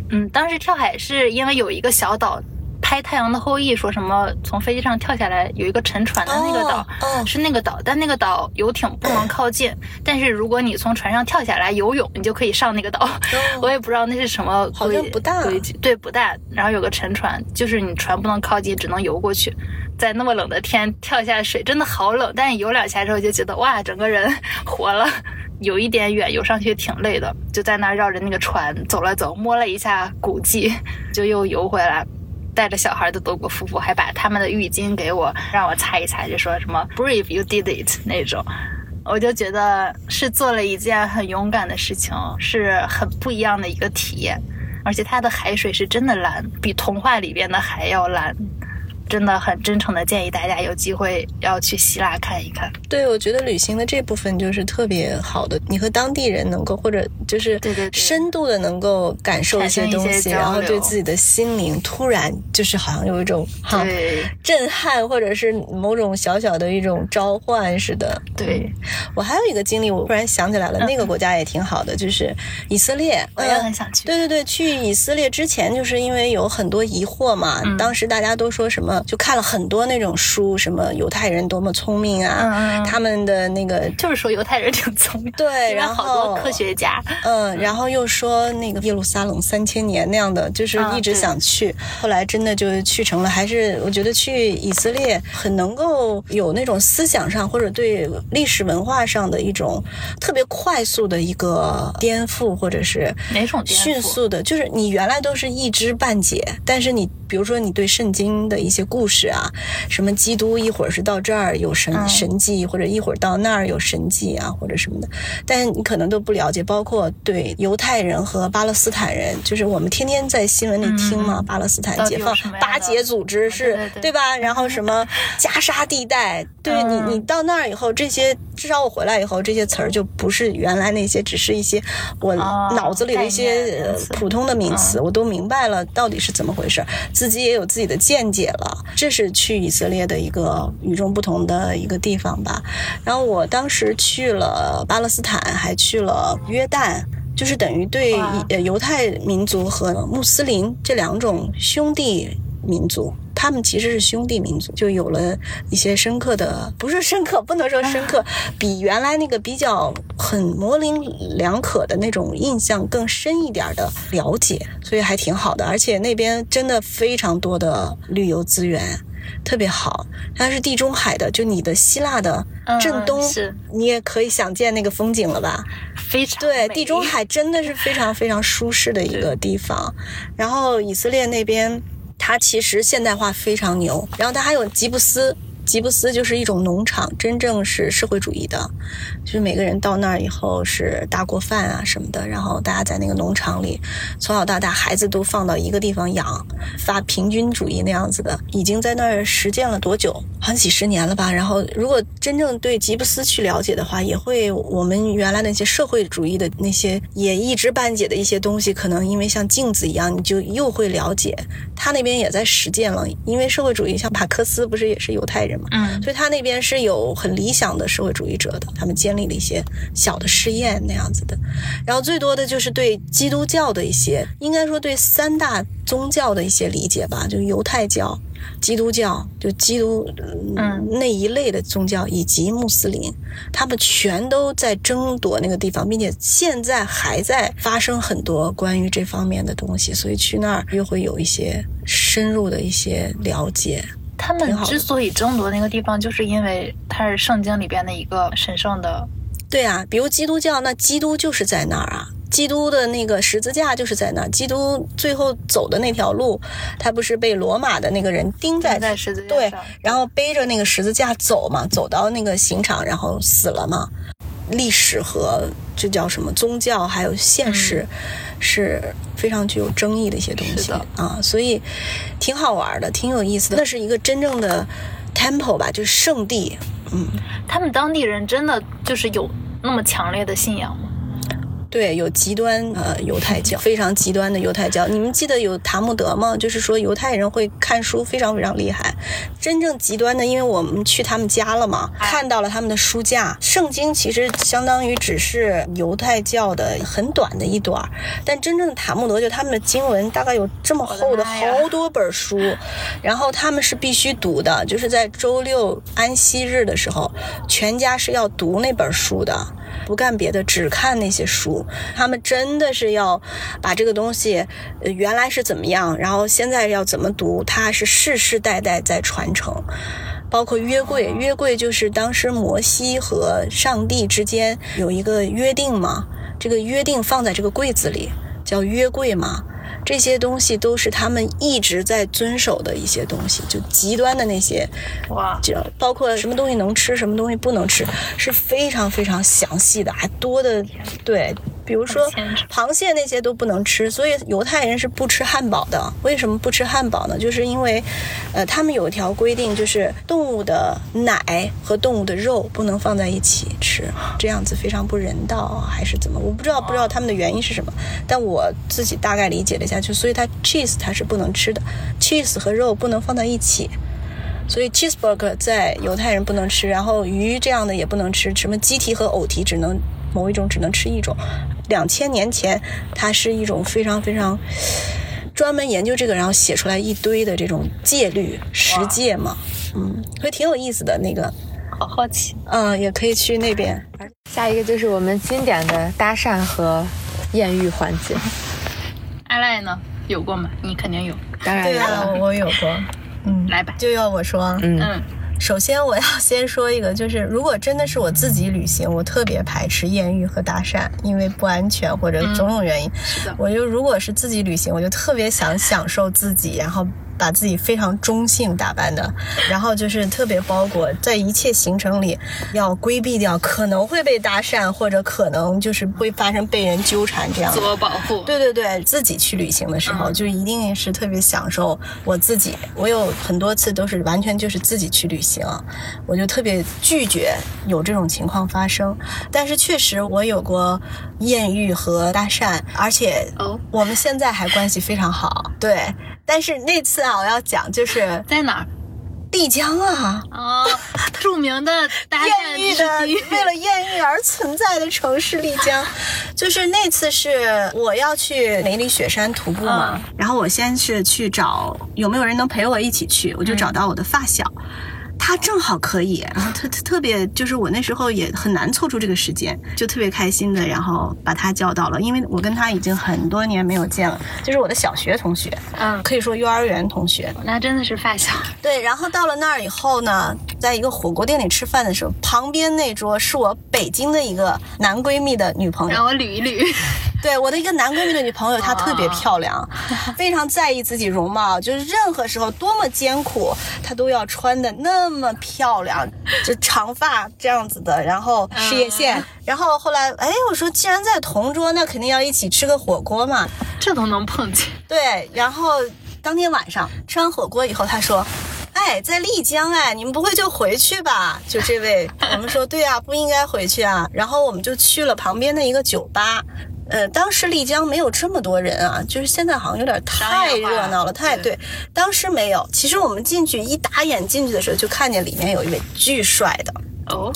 嗯，当时跳海是因为有一个小岛。拍《太阳的后裔》说什么从飞机上跳下来有一个沉船的那个岛，
哦哦
是那个岛，但那个岛游艇不能靠近。但是如果你从船上跳下来游泳，你就可以上那个岛。我也不知道那是什么规，
好像不大
规矩，对，不大。然后有个沉船，就是你船不能靠近，只能游过去。在那么冷的天跳下水，真的好冷。但是游两下之后就觉得哇，整个人活了。有一点远，游上去挺累的，就在那儿绕着那个船走了走，摸了一下古迹，就又游回来。带着小孩的德国夫妇还把他们的浴巾给我，让我擦一擦，就说什么 “brave you did it” 那种，我就觉得是做了一件很勇敢的事情，是很不一样的一个体验。而且它的海水是真的蓝，比童话里边的还要蓝。真的很真诚的建议大家有机会要去希腊看一看。
对，我觉得旅行的这部分就是特别好的，你和当地人能够或者就是
对对对
深度的能够感受一些东西，然后对自己的心灵突然就是好像有一种哈震撼，或者是某种小小的一种召唤似的。
对，
我还有一个经历，我突然想起来了，那个国家也挺好的，就是以色列。
我也
呃
很想去。
对对对，去以色列之前，就是因为有很多疑惑嘛，
嗯
当时大家都说什么，就看了很多那种书，什么犹太人多么聪明啊，他们的那个
就是说犹太人挺聪明，
对，然
好多
后
科学家。
嗯，然后又说那个耶路撒冷三千年那样的，就是
啊
一直想去，后来真的就去成了。还是我觉得去以色列很能够有那种思想上或者对历史文化上的一种特别快速的一个颠覆，或者是
哪种
迅速的，就是你原来都是一知半解，但是你比如说你对圣经的一些故事啊，什么基督一会儿是到这儿有神、
嗯。
神迹，或者一会儿到那儿有神迹啊，或者什么的，但你可能都不了解，包括对犹太人和巴勒斯坦人，就是我们天天在新闻里听嘛，巴勒斯坦解放巴解组织是
对
吧？然后什么加沙地带，对你
嗯。
你到那儿以后，这些至少我回来以后，这些词儿就不是原来那些，只是一些我
哦
脑子里的一
概
些普通的名词，我都明白了到底是怎么回事儿，自己也有自己的见解了。这是去以色列的一个与众不同的一个地方吧。然后我当时去了巴勒斯坦，还去了约旦。就是等于对呃犹太民族和穆斯林这两种兄弟民族，他们其实是兄弟民族，就有了一些深刻的，不是深刻，不能说深刻，比原来那个比较很模棱两可的那种印象更深一点的了解，所以还挺好的。而且那边真的非常多的旅游资源。特别好，它是地中海的，就你的希腊的
嗯
正东，
是
你也可以想见那个风景了吧？
非常
对，地中海真的是非常非常舒适的一个地方。然后以色列那边，它其实现代化非常牛，然后它还有吉布斯。吉布斯就是一种农场，真正是社会主义的，就是每个人到那儿以后是大锅饭啊什么的，然后大家在那个农场里从小到大，孩子都放到一个地方养，发平均主义那样子的，已经在那儿实践了多久？好像几十年了吧。然后如果真正对吉布斯去了解的话，也会我们原来那些社会主义的那些也一知半解的一些东西，可能因为像镜子一样，你就又会了解。他那边也在实践了，因为社会主义像马克思不是也是犹太人嘛，
嗯
所以他那边是有很理想的社会主义者的，他们建立了一些小的试验那样子的。然后最多的就是对基督教的一些，应该说对三大宗教的一些理解吧，就是犹太教、基督教，就基督
嗯
那一类的宗教，以及穆斯林，他们全都在争夺那个地方，并且现在还在发生很多关于这方面的东西，所以去那儿又会有一些深入的一些了解。
他们之所以争夺那个地方，就是因为它是圣经里边的一个神圣的。
对啊，比如基督教，那基督就是在那儿啊，基督的那个十字架就是在那儿，基督最后走的那条路，他不是被罗马的那个人钉在
钉在十字架
对
上，
然后背着那个十字架走嘛，走到那个刑场，然后死了嘛。历史和这叫什么宗教，还有现实，是非常具有争议的一些东西啊，所以挺好玩的，挺有意思的。那是一个真正的 temple 吧，就是圣地，嗯。
他们当地人真的就是有那么强烈的信仰吗？
对，有极端呃犹太教，非常极端的犹太教。你们记得有塔木德吗？就是说犹太人会看书，非常非常厉害。真正极端的，因为我们去他们家了嘛，看到了他们的书架。圣经其实相当于只是犹太教的很短的一段儿，但真正的塔木德就他们的经文大概有这么厚的好多本书，然后他们是必须读的，就是在周六安息日的时候，全家是要读那本书的。不干别的，只看那些书。他们真的是要把这个东西，原来是怎么样，然后现在要怎么读，它是世世代代在传承。包括约柜，约柜就是当时摩西和上帝之间有一个约定嘛，这个约定放在这个柜子里，叫约柜嘛。这些东西都是他们一直在遵守的一些东西，就极端的那些
哇，
就包括什么东西能吃，什么东西不能吃，是非常非常详细的，还多的对。比如说螃蟹那些都不能吃，所以犹太人是不吃汉堡的。为什么不吃汉堡呢？就是因为，呃，他们有一条规定，就是动物的奶和动物的肉不能放在一起吃，这样子非常不人道，还是怎么？我不知道，不知道他们的原因是什么。但我自己大概理解了一下，就所以它 cheese 它是不能吃的，cheese 和肉不能放在一起。所以 cheeseburger 在犹太人不能吃，然后鱼这样的也不能吃，什么鸡蹄和藕蹄只能某一种只能吃一种。两千年前，它是一种非常非常专门研究这个，然后写出来一堆的这种戒律十戒嘛，嗯，会挺有意思的那个，
好好奇。
嗯，也可以去那边。
下一个就是我们经典的搭讪和艳遇环节，
艾赖呢？有过吗？你肯定有。
当然有了。
我有过，嗯，
来吧。
就要我说，
嗯，
嗯，
首先我要先说一个，就是如果真的是我自己旅行，我特别排斥艳遇和搭讪，因为不安全或者种种原因。我就如果是自己旅行，我就特别想享受自己，然后把自己非常中性打扮的，然后就是特别包裹，在一切行程里要规避掉可能会被搭讪或者可能就是会发生被人纠缠这样的
自我保护。
对对对，自己去旅行的时候，
嗯
就一定是特别享受我自己。我有很多次都是完全就是自己去旅行，我就特别拒绝有这种情况发生。但是确实我有过艳遇和搭讪，而且
哦
我们现在还关系非常好。对，但是那次啊，我要讲就是
在哪儿？
丽江啊。
哦，著名的搭
艳
讪
遇的。为了艳遇而存在的城市丽江，就是那次是我要去梅里雪山徒步嘛，
嗯
然后我先是去找有没有人能陪我一起去，我就找到我的发小。他正好可以，然后特特特别，就是我那时候也很难凑出这个时间，就特别开心的，然后把他叫到了，因为我跟他已经很多年没有见了，就是我的小学同学，
嗯，
可以说幼儿园同学，
那真的是发小。
对，然后到了那儿以后呢，在一个火锅店里吃饭的时候，旁边那桌是我北京的一个男闺蜜的女朋友。
让我捋一捋。
对我的一个男闺蜜的女朋友，她特别漂亮，非常在意自己容貌，就是任何时候多么艰苦，她都要穿的那么漂亮，就长发这样子的，然后事业线。然后后来，哎，我说既然在同桌，那肯定要一起吃个火锅嘛。
这都能碰见。
对，然后当天晚上吃完火锅以后，他说。哎，在丽江哎，你们不会就回去吧？就这位，我们说对啊，不应该回去啊。然后我们就去了旁边的一个酒吧，呃，当时丽江没有这么多人啊，就是现在好像有点太热闹了，太对。当时没有，其实我们进去一打眼进去的时候，就看见里面有一位巨帅的。
哦，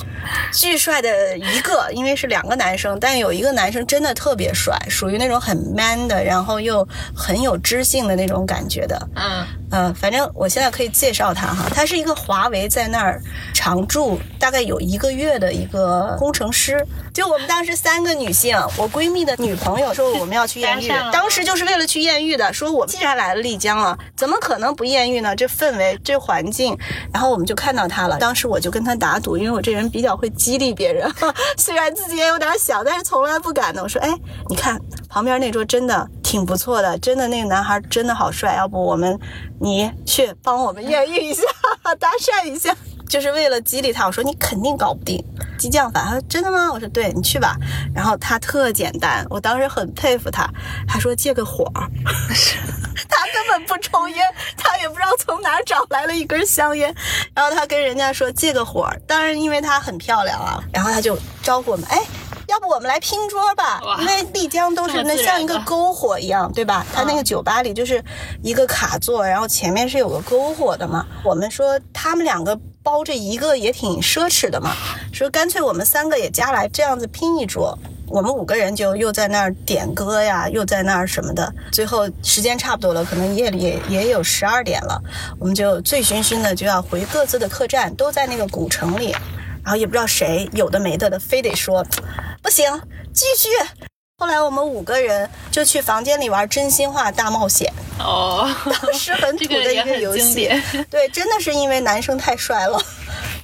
巨帅的一个，因为是两个男生，但有一个男生真的特别帅，属于那种很 man 的，然后又很有知性的那种感觉的。
嗯
嗯，反正我现在可以介绍他哈，他是一个华为在那儿常驻，大概有一个月的一个工程师。就我们当时三个女性，我闺蜜的女朋友说我们要去艳遇 当时就是为了去艳遇的，说我们既然来了丽江了，怎么可能不艳遇呢？这氛围，这环境，然后我们就看到他了。当时我就跟他打赌，因为我这人比较会激励别人，虽然自己也有点小，但是从来不敢的。我说，哎，你看旁边那桌真的挺不错的，真的那个男孩真的好帅，要不我们你去帮我们艳遇一下，搭讪一下。就是为了激励他，我说你肯定搞不定激将法。他说真的吗？我说对，你去吧。然后他特简单，我当时很佩服他。他说借个火儿，他根本不抽烟，他也不知道从哪儿找来了一根香烟。然后他跟人家说借个火儿，当然因为他很漂亮啊，然后他就招呼我们，哎。要不我们来拼桌吧，因为丽江都是那像一个篝火一样，对吧？它那个酒吧里就是一个卡座，然后前面是有个篝火的嘛。我们说他们两个包这一个也挺奢侈的嘛，说干脆我们三个也加来，这样子拼一桌。我们五个人就又在那儿点歌呀，又在那儿什么的。最后时间差不多了，可能夜里也也有十二点了，我们就醉醺醺的就要回各自的客栈，都在那个古城里。然后也不知道谁有的没的的，非得说 不行，继续。后来我们五个人就去房间里玩真心话大冒险，
哦，
当时很土的一
个
游戏。对，真的是因为男生太帅了，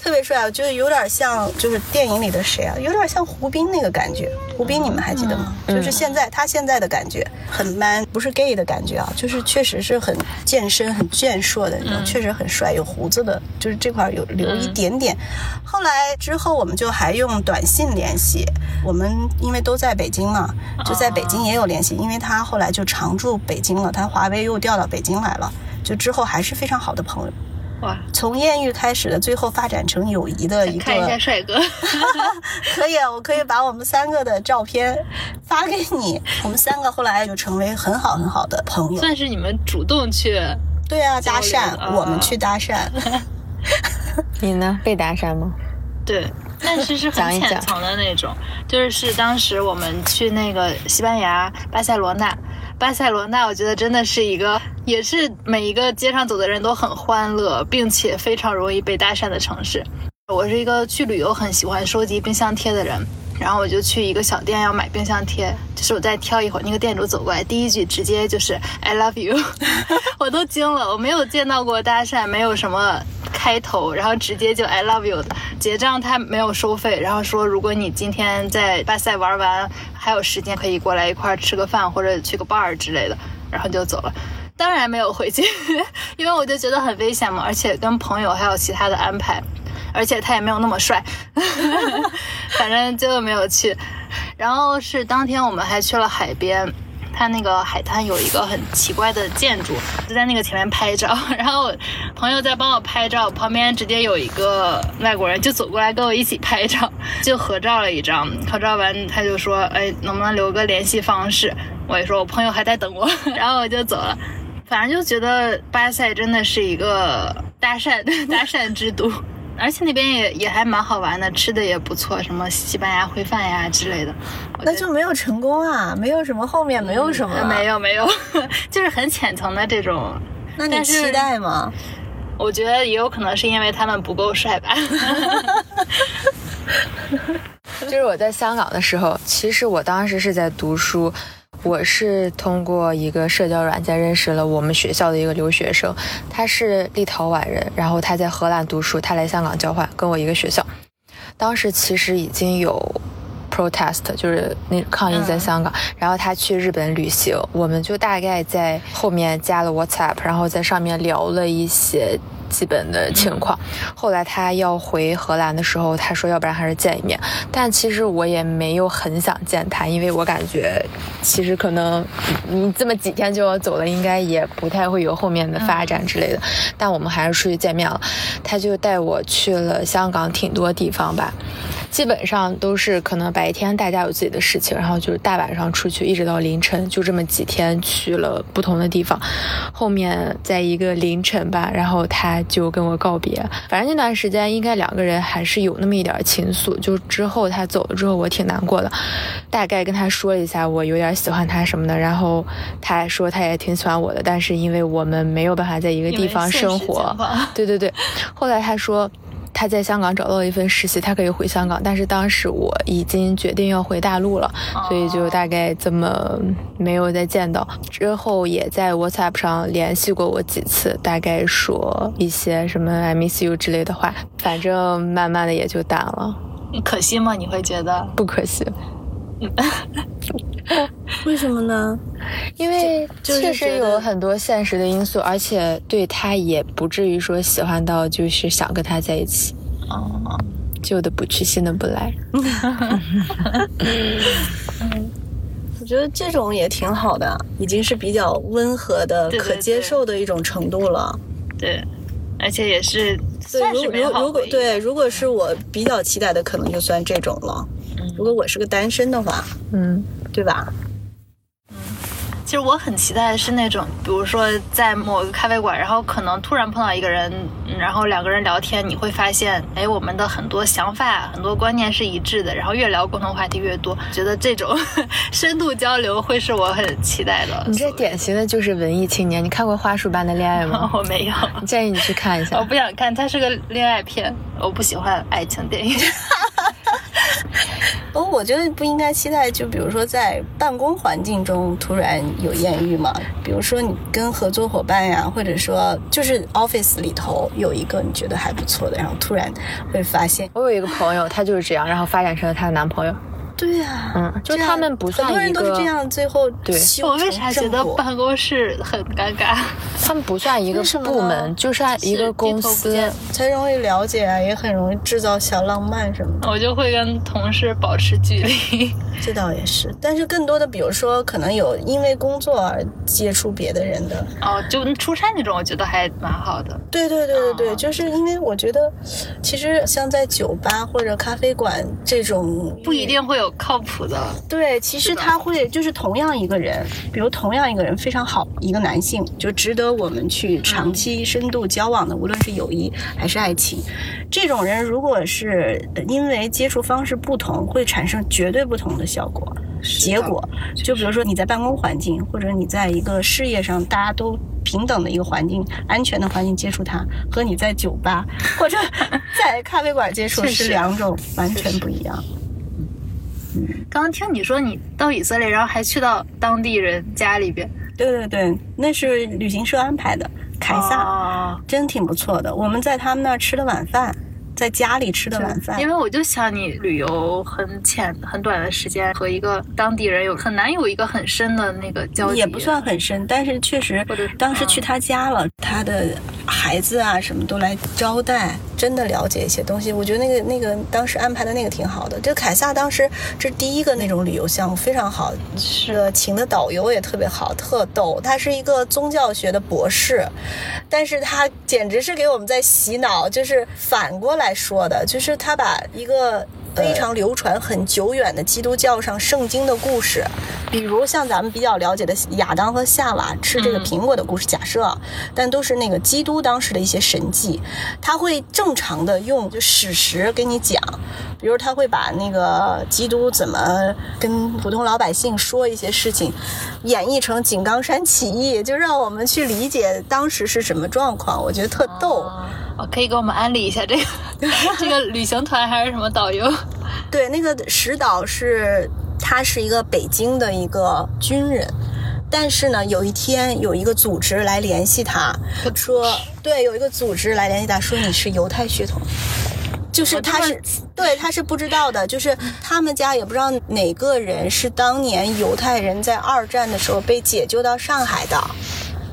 特别帅，就是有点像就是电影里的谁啊，有点像胡兵那个感觉。胡兵你们还记得吗？
嗯
就是现在他现在的感觉很 man，不是 gay 的感觉啊，就是确实是很健身、很健硕的那种，确实很帅，有胡子的，就是这块有留一点点。后来之后我们就还用短信联系，我们因为都在北京嘛，就在北京也有联系，因为他后来就常驻北京了，他华为又调到北京来了，就之后还是非常好的朋友。
哇，
从艳遇开始的，最后发展成友谊的一个。
看一下帅哥，
可以，啊，我可以把我们三个的照片发给你。我们三个后来就成为很好很好的朋友。
算是你们主动去
对啊，搭讪，
啊
我们去搭讪。
你呢？被搭讪吗？
对，但是是很浅层的那种，就是是当时我们去那个西班牙巴塞罗那，巴塞罗那我觉得真的是一个，也是每一个街上走的人都很欢乐，并且非常容易被搭讪的城市。我是一个去旅游很喜欢收集冰箱贴的人。然后我就去一个小店要买冰箱贴，就是我再挑一会儿，那个店主走过来，第一句直接就是 I love you，我都惊了，我没有见到过搭讪，没有什么开头，然后直接就 I love you 结账，他没有收费，然后说如果你今天在巴塞玩完还有时间，可以过来一块儿吃个饭或者去个 bar 之类的，然后就走了。当然没有回去，因为我就觉得很危险嘛，而且跟朋友还有其他的安排，而且他也没有那么帅，反正就没有去。然后是当天我们还去了海边，它那个海滩有一个很奇怪的建筑，就在那个前面拍照。然后我朋友在帮我拍照，旁边直接有一个外国人就走过来跟我一起拍照，就合照了一张。合照完他就说：“哎，能不能留个联系方式？”我也说我朋友还在等我，然后我就走了。反正就觉得巴塞真的是一个搭讪 搭讪之都，而且那边也也还蛮好玩的，吃的也不错，什么西班牙烩饭呀之类的。
那就没有成功啊，没有什么后面没有什么、
呃没。有没有，就是很浅层的这种。
那你期待吗？
我觉得也有可能是因为他们不够帅吧。
就是我在香港的时候，其实我当时是在读书，我是通过一个社交软件认识了我们学校的一个留学生，他是立陶宛人，然后他在荷兰读书，他来香港交换，跟我一个学校。当时其实已经有 protest，就是那抗议在香港。然后他去日本旅行，我们就大概在后面加了 WhatsApp，然后在上面聊了一些。基本的情况。后来他要回荷兰的时候，他说要不然还是见一面。但其实我也没有很想见他，因为我感觉其实可能你这么几天就要走了，应该也不太会有后面的发展之类的。但我们还是出去见面了。他就带我去了香港挺多地方吧，基本上都是可能白天大家有自己的事情，然后就是大晚上出去，一直到凌晨，就这么几天去了不同的地方。后面在一个凌晨吧，然后他就跟我告别。反正那段时间应该两个人还是有那么一点情愫。就之后他走了之后，我挺难过的。大概跟他说了一下我有点喜欢他什么的，然后他还说他也挺喜欢我的，但是因为我们没有办法在一个地方生活，对对对。后来他说。他在香港找到了一份实习，他可以回香港，但是当时我已经决定要回大陆了，所以就大概这么没有再见到。之后也在 WhatsApp 上联系过我几次，大概说一些什么 I miss you 之类的话，反正慢慢的也就淡了。
可惜吗？你会觉得？
不可惜，
为什么呢？
因为
就是
确实有很多现实的因素，而且对他也不至于说喜欢到就是想跟他在一起。
哦，
旧的不去，新的不来。
我觉得这种也挺好的，已经是比较温和的、
对对
可接受的一种程度了。
对，而且也是
对，
算是美
如如如果对，如果是我比较期待的，可能就算这种了。如果我是个单身的话，
嗯，
对吧？
其实我很期待的是那种，比如说在某个咖啡馆，然后可能突然碰到一个人，嗯然后两个人聊天，你会发现，哎，我们的很多想法、很多观念是一致的，然后越聊共同话题越多，觉得这种 深度交流会是我很期待的。
你这典型的就是文艺青年。你看过《花束般的恋爱》吗？
我没有，
建议你去看一下我。
不想看，它是个恋爱片，我不喜欢爱情电影。
哦，我觉得不应该期待，就比如说在办公环境中突然有艳遇嘛，比如说你跟合作伙伴呀，或者说就是 office 里头有一个你觉得还不错的，然后突然会发现，
我有一个朋友，她就是这样，然后发展成了她的男朋友。
对呀、
嗯，就他们不算
很多人，都是这样，最后
对
我为啥觉得办公室很尴尬？
他们不算一个部门，就算一个公司。
才容易了解啊，也很容易制造小浪漫什么的。
我就会跟同事保持距离。
这倒也是，但是更多的，比如说可能有因为工作而接触别的人的，
哦，就出差那种，我觉得还蛮好的。
对对对对对，
哦
就是因为我觉得，其实像在酒吧或者咖啡馆这种，
不一定会有靠谱的。
对，其实他会就是同样一个人，比如同样一个人非常好，一个男性就值得我们去长期深度交往的，无论是友谊还是爱情。这种人如果是呃因为接触方式不同，会产生绝对不同的效果。结果，就比如说你在办公环境，或者你在一个事业上大家都平等的一个环境、安全的环境接触他，和你在酒吧 或者在咖啡馆接触是两种完全不一样。
刚刚听你说你到以色列，然后还去到当地人家里边，
对对对，那是旅行社安排的，凯撒、
哦。
真挺不错的。我们在他们那儿吃的晚饭，在家里吃的晚饭。
因。为我就想你旅游很浅很短的时间，和一个当地人有很难有一个很深的那个交集，
也不算很深，但是确实当时去他家了，他的孩子啊什么都来招待，真的了解一些东西。我觉得那个那个当时安排的那个挺好的。就凯撒当时这第一个那种旅游项目，非常好，是请的导游也特别好，特逗。他是一个宗教学的博士，但是他简直是给我们在洗脑，就是反过来说的，就是他把一个。非常流传很久远的基督教上圣经的故事，比如像咱们比较了解的亚当和夏娃吃这个苹果的故事，假设啊，但都是那个基督当时的一些神迹，他会正常的用就史实给你讲，比如他会把那个基督怎么跟普通老百姓说一些事情，演绎成井冈山起义，就让我们去理解当时是什么状况，我觉得特逗。
哦，可以给我们安利一下这个这个旅行团还是什么导游？
对，那个石导是他是一个北京的一个军人，但是呢，有一天有一个组织来联系他，说对，有一个组织来联系他，说你是犹太血统，就是他是对他是不知道的，就是他们家也不知道哪个人是当年犹太人在二战的时候被解救到上海的。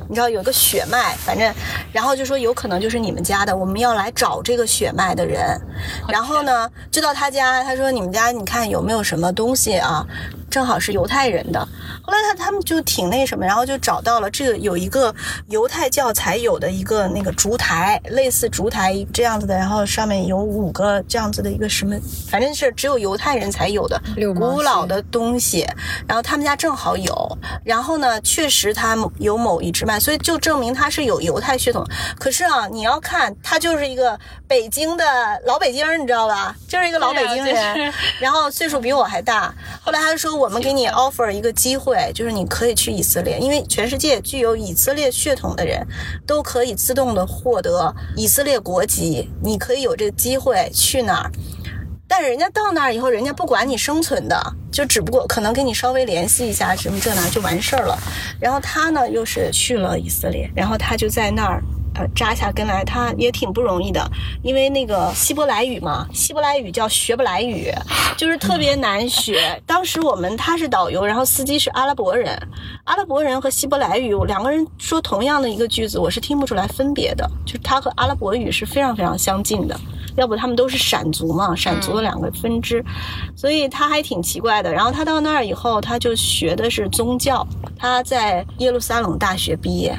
你知道有个血脉，反正，然后就说有可能就是你们家的，我们要来找这个血脉的人。然后呢，就到他家，他说你们家你看有没有什么东西啊？正好是犹太人的。后来他他们就挺那什么，然后就找到了这个有一个犹太教才有的一个那个烛台，类似烛台这样子的，然后上面有五个这样子的一个什么，反正是只有犹太人才有的
六
古老的东西。然后他们家正好有，然后呢，确实他有某一支脉，所以就证明他是有犹太血统。可是啊，你要看他就是一个北京的老北京，你知道吧？就是一个老北京人，
就是
然后岁数比我还大。后来他说，我们给你 offer 一个机会，就是你可以去以色列，因为全世界具有以色列血统的人都可以自动的获得以色列国籍，你可以有这个机会去哪儿。但是人家到那儿以后，人家不管你生存的，就只不过可能跟你稍微联系一下什么这那就完事儿了。然后他呢又是去了以色列，然后他就在那儿。呃，扎下根来，他也挺不容易的，因为那个希伯来语嘛，希伯来语叫学不来语，就是特别难学。当时我们他是导游，然后司机是阿拉伯人，阿拉伯人和希伯来语两个人说同样的一个句子，我是听不出来分别的，就是他和阿拉伯语是非常非常相近的。要不他们都是闪族嘛，闪族的两个分支，所以他还挺奇怪的。然后他到那儿以后，他就学的是宗教，他在耶路撒冷大学毕业，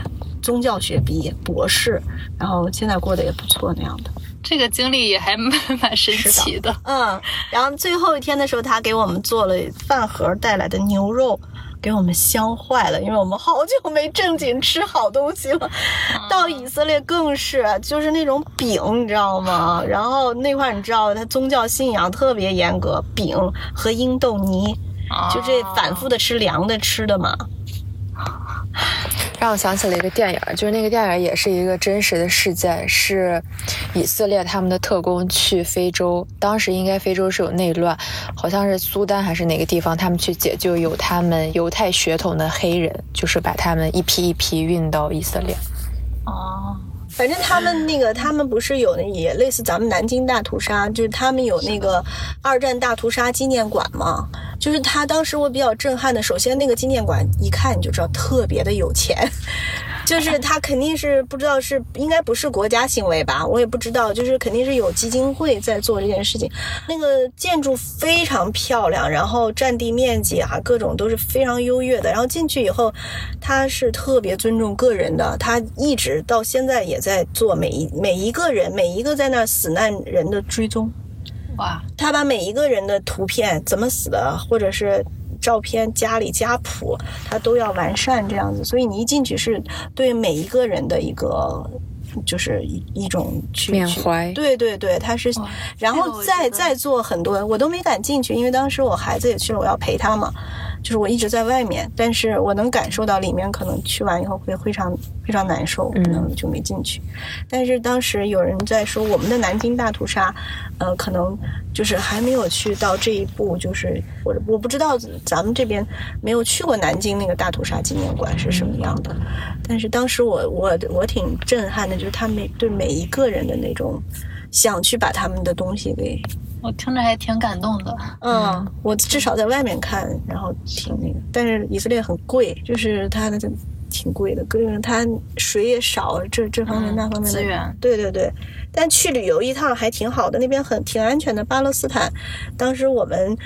宗教学毕业，博士，然后现在过得也不错那样的。
这个经历也还蛮蛮神奇的。
嗯，然后最后一天的时候，他给我们做了饭盒带来的牛肉，给我们香坏了，因为我们好久没正经吃好东西了。到以色列更是，就是那种饼，你知道吗？然后那块儿你知道，他宗教信仰特别严格，饼和鹰豆泥，就这反复的吃凉的吃的嘛。
让我想起了一个电影，就是那个电影也是一个真实的事件，是以色列他们的特工去非洲，当时应该非洲是有内乱，好像是苏丹还是哪个地方，他们去解救有他们犹太血统的黑人，就是把他们一批一批运到以色列。
哦，
反正他们那个，他们不是有那也类似咱们南京大屠杀，就是他们有那个二战大屠杀纪念馆嘛。就是他当时我比较震撼的，首先那个纪念馆一看你就知道特别的有钱，就是他肯定是不知道是应该不是国家行为吧，我也不知道，就是肯定是有基金会在做这件事情。那个建筑非常漂亮，然后占地面积啊各种都是非常优越的。然后进去以后，他是特别尊重个人的，他一直到现在也在做每一每一个人每一个在那死难人的追踪。
哇，
他把每一个人的图片怎么死的，或者是照片、家里家谱，他都要完善这样子。所以你一进去是对每一个人的一个，就是一一种去去
缅怀
对对对，他是，然后再再做很多，我都没敢进去，因为当时我孩子也去了，我要陪他嘛。就是我一直在外面，但是我能感受到里面可能去完以后会非常非常难受，可能就没进去。但是当时有人在说我们的南京大屠杀，呃，可能就是还没有去到这一步，就是我我不知道咱们这边没有去过南京那个大屠杀纪念馆是什么样的，但是当时我我我挺震撼的，就是他每对每一个人的那种想去把他们的东西给
我听着还挺感动的。
嗯，我至少在外面看，然后挺那个，但是以色列很贵，就是它的挺贵的，个人它水也少，这这方面
嗯
那方面的
资源
对对对，但去旅游一趟还挺好的，那边很挺安全的。巴勒斯坦，当时我们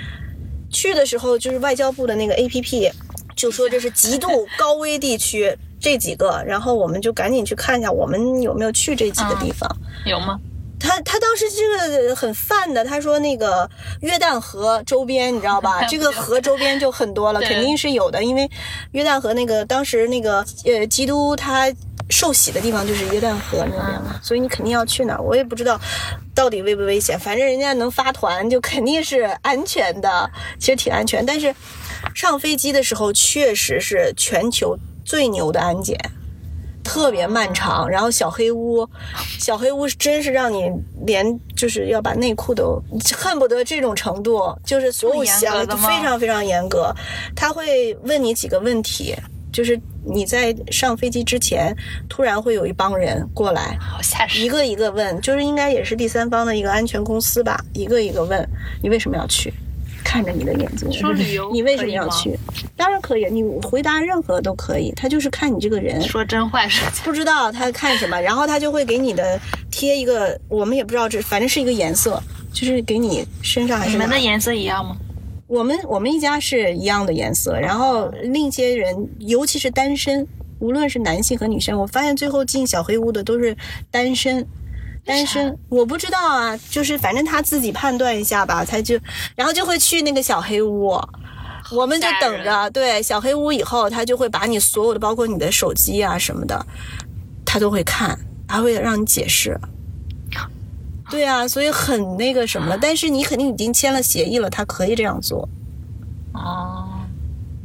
去的时候，就是外交部的那个 A P P 就说这是极度高危地区。这几个，然后我们就赶紧去看一下，我们有没有去这几个地方。
有吗？
他他当时这个很泛的，他说那个约旦河周边，你知道吧？这个河周边就很多了，肯定是有的，因为约旦河那个当时那个呃基督他受洗的地方就是约旦河那边嘛，所以你肯定要去那儿。我也不知道到底危不危险，反正人家能发团，就肯定是安全的，其实挺安全。但是上飞机的时候，确实是全球最牛的安检。特别漫长，然后小黑屋，小黑屋真是让你连就是要把内裤都恨不得这种程度，就是所有
这么严格的
非常非常严格，他会问你几个问题，就是你在上飞机之前，突然会有一帮人过来，
好吓人。
一个一个问，就是应该也是第三方的一个安全公司吧，一个一个问你为什么要去，看着你的眼睛，
说旅游
你为什么要去？当然可以，你回答任何都可以，他就是看你这个人。
说真坏说假
不知道他看什么，然后他就会给你的贴一个，我们也不知道这，反正是一个颜色，就是给你身上还是你
们的颜色一样吗？
我们我们一家是一样的颜色，然后另一些人，尤其是单身，无论是男性和女生，我发现最后进小黑屋的都是单身。单身，我不知道啊，就是反正他自己判断一下吧，他就，然后就会去那个小黑屋，我们就等着，对，小黑屋以后，他就会把你所有的，包括你的手机啊什么的，他都会看，他会让你解释。对啊，所以很那个什么了，但是你肯定已经签了协议了，他可以这样做。
哦，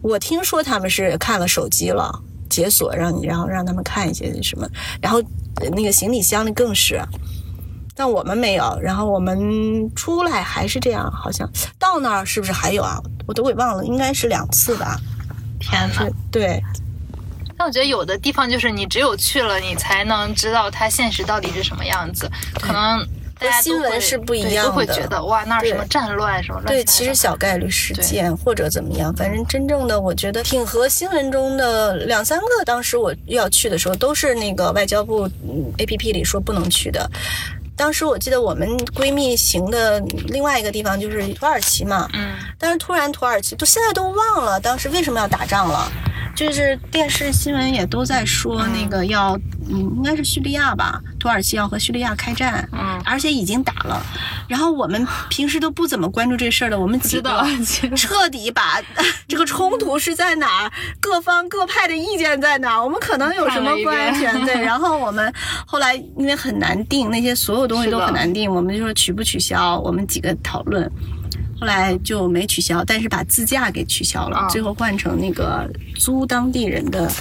我听说他们是看了手机了，解锁让你，然后让他们看一些什么，然后呃那个行李箱里更是，但我们没有。然后我们出来还是这样，好像到那儿是不是还有啊？我都给忘了，应该是两次吧。
天哪！
对，
但我觉得有的地方就是你只有去了，你才能知道它现实到底是什么样子。可能
新闻是不一样的
都会觉得哇，那儿什么
对
战乱什么乱
对，其实小概率事件或者怎么样，反正真正的我觉得挺和新闻中的两三个，当时我要去的时候都是那个外交部嗯 A P P 里说不能去的。当时我记得我们闺蜜行的另外一个地方就是土耳其嘛，
嗯，
但是突然土耳其都现在都忘了当时为什么要打仗了，就是电视新闻也都在说那个要，嗯，应该是叙利亚吧，土耳其要和叙利亚开战，
嗯
而且已经打了。然后我们平时都不怎么关注这事儿的，我们几
知道
个彻底把 这个冲突是在哪儿，各方各派的意见在哪儿，我们可能有什么不安全，对。然后我们后来因为很难定，那些所有东西都很难定，我们就说取不取消，我们几个讨论。后来就没取消，但是把自驾给取消了，
啊
最后换成那个租当地人的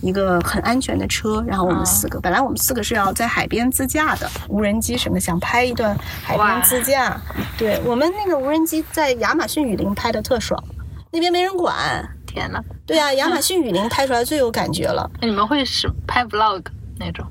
一个很安全的车。然后我们四个，本来我们四个是要在海边自驾的，无人机什么想拍一段海边自驾。对我们那个无人机在亚马逊雨林拍的特爽，那边没人管。
天呐！
对啊，亚马逊雨林拍出来最有感觉了。
那你们会是拍 vlog 那种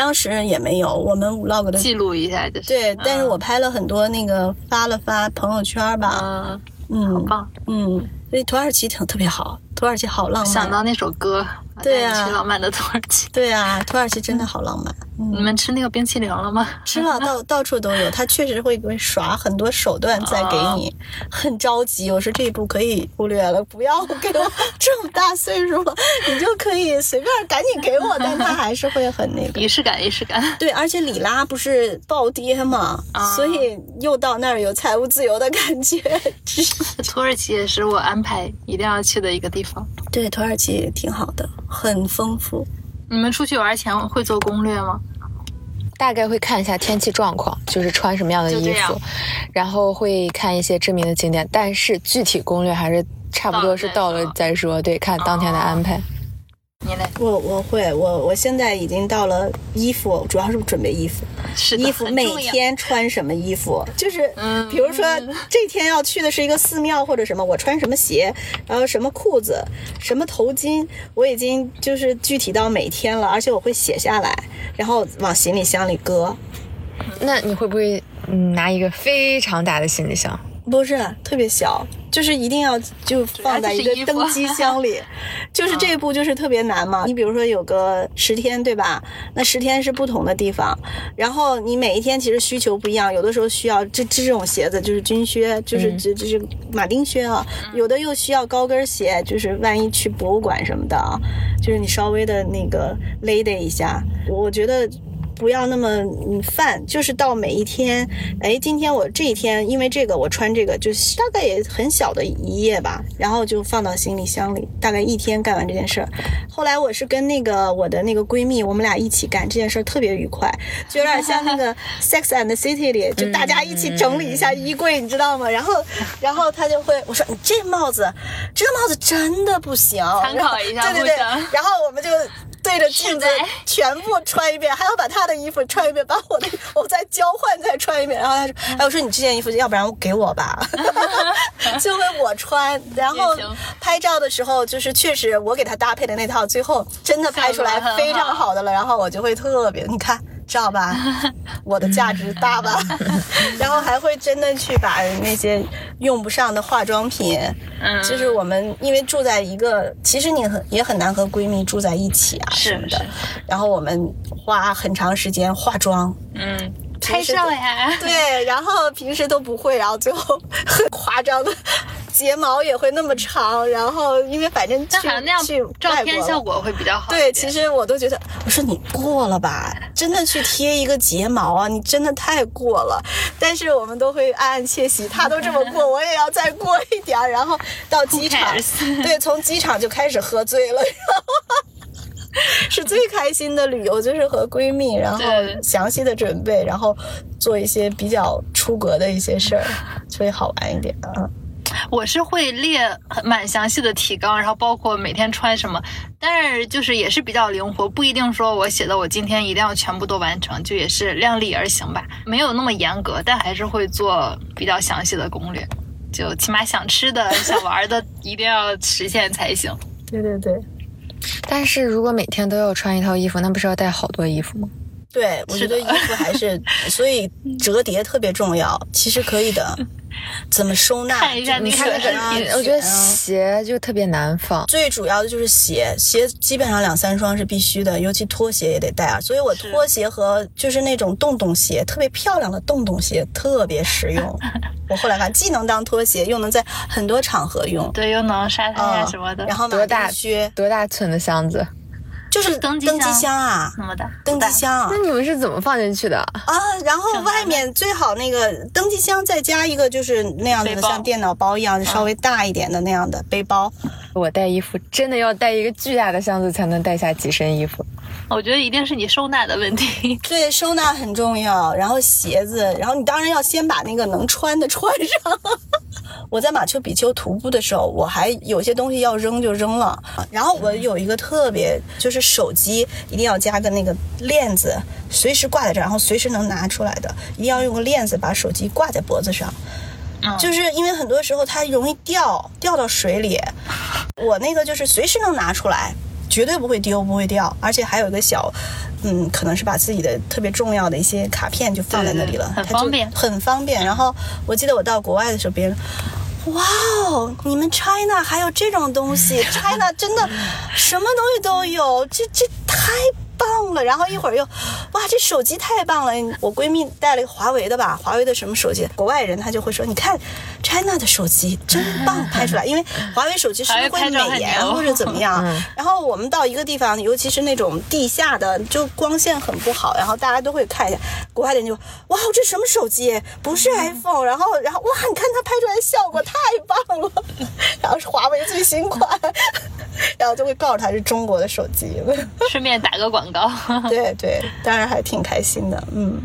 当时也没有，我们 vlog 的
记录一下就是？
对，但是
嗯
我拍了很多那个发了发朋友圈吧。
嗯，
嗯，
好棒！
嗯，所以土耳其挺特别好，土耳其好浪漫。
想到那首歌，
对啊
去浪漫的土耳其。
对啊，土耳其真的好浪漫。嗯，
你们吃那个冰淇淋了吗？
吃了到 到处都有，他确实会会耍很多手段再给你，很着急。我说这一步可以忽略了，不要给我这么大岁数了，你就可以随便赶紧给我，但他还是会很那个。
仪式感，仪式感。
对，而且里拉不是暴跌嘛，
啊
所以又到那儿有财务自由的感觉。
土耳其也是我安排一定要去的一个地方。
对，土耳其也挺好的，很丰富。
你们出去玩前会做攻略吗？
大概会看一下天气状况，就是穿什么样的衣服，然后会看一些知名的景点，但是具体攻略还是差不多是到了
再
再说，对，看当天的安排。
你嘞？
我我会，我我现在已经到了衣服，主要是准备衣服。
是
衣服每天穿什么衣服，就是
嗯
比如说这天要去的是一个寺庙或者什么，我穿什么鞋，然后什么裤子，什么头巾，我已经就是具体到每天了，而且我会写下来，然后往行李箱里搁。
那你会不会嗯拿一个非常大的行李箱？
不是特别小，就是一定要就放在一个登机箱里，就是这一步就是特别难嘛。你比如说有个十天对吧？那十天是不同的地方，然后你每一天其实需求不一样，有的时候需要这这种鞋子就是军靴，就是这这是马丁靴啊，有的又需要高跟鞋，就是万一去博物馆什么的啊，就是你稍微的那个勒得一下，我觉得。不要那么嗯泛，就是到每一天，哎，今天我这一天因为这个我穿这个，就是大概也很小的一页吧，然后就放到行李箱里，大概一天干完这件事儿。后来我是跟那个我的那个闺蜜，我们俩一起干这件事儿，特别愉快，就有点像那个 《Sex and the City》里，就大家一起整理一下衣柜，你知道吗？然后，然后她就会我说你这帽子，这个帽子真的不行，
参考一下
对对对，然后我们就。对着镜子全部穿一遍，还要把他的衣服穿一遍，把我的 我再交换再穿一遍。然后他说，哎，我说你这件衣服要不然给我吧，就为我穿。然后拍照的时候，就是确实我给他搭配的那套，最后真的拍出来非常
好
好的了。然后我就会特别，你看。知道吧？我的价值大吧？然后还会真的去把那些用不上的化妆品，
嗯，
就是我们因为住在一个，其实你很也很难和闺蜜住在一起啊什么的。然后我们花很长时间化妆，
嗯，拍照呀，
对，然后平时都不会，然后最后 很夸张的睫毛也会那么长，然后因为反正去去
照。片效果会比较好
对，其实我都觉得，我说你过了吧，真的去贴一个睫毛啊，你真的太过了。但是我们都会暗暗窃喜，他都这么过，我也要再过一点儿。然后到机场 对，从机场就开始喝醉了，然 后是最开心的旅游，就是和闺蜜，然后详细的准备，然后做一些比较出格的一些事儿，所以好玩一点啊。
我是会列很蛮详细的提纲，然后包括每天穿什么，但是就是也是比较灵活，不一定说我写的我今天一定要全部都完成，就也是量力而行吧，没有那么严格，但还是会做比较详细的攻略，就起码想吃的、想玩的一定要实现才行。
对对对。
但是如果每天都要穿一套衣服，那不是要带好多衣服吗？
对，我觉得衣服还是，所以折叠特别重要。其实可以的，怎么收纳？
看一下
你看那个，
频
我觉得
啊
鞋就特别难放。
最主要的就是鞋，鞋基本上两三双是必须的，尤其拖鞋也得带啊。所以我拖鞋和就是那种洞洞鞋，特别漂亮的洞洞鞋特别实用。我后来发现，既能当拖鞋，又能在很多场合用。
对，又能沙滩呀
啊
什么的，
然后马
多大
丁靴
多大寸的箱子？
就是
登机
登机
箱
箱啊，
那么的，
登机箱啊
那你们是怎么放进去的？
啊，然后外面最好那个登机箱再加一个就是那样的，像电脑包一样，稍微大一点的那样的背包。
我带衣服真的要带一个巨大的箱子才能带下几身衣服。
我觉得一定是你收纳的问题。
对，收纳很重要。然后鞋子，然后你当然要先把那个能穿的穿上。我在马丘比丘徒步的时候，我还有些东西要扔就扔了。然后我有一个特别，就是手机一定要加个那个链子，随时挂在这儿，然后随时能拿出来的，一定要用个链子把手机挂在脖子上。
嗯
就是因为很多时候它容易掉，掉到水里。我那个就是随时能拿出来，绝对不会丢，不会掉，而且还有一个小，嗯，可能是把自己的特别重要的一些卡片就放在那里了，
对对对很方便
很方便。然后我记得我到国外的时候，别人。哇哦！你们 China 还有这种东西，China 真的什么东西都有，这这太棒了。然后一会儿又，哇，这手机太棒了！我闺蜜带了一个华为的吧，华为的什么手机？国外人他就会说，你看 China 的手机真棒，拍出来，因为华为手机是不是会美颜或者怎么样？然后我们到一个地方，尤其是那种地下的，就光线很不好，然后大家都会看一下。国外的人就哇，这什么手机？不是 iPhone。然后，然后哇，你看它拍出来的效果太棒了，然后是华为最新款，然后就会告诉他是中国的手机。
顺便打个广告。
对对，当然还挺开心的，嗯。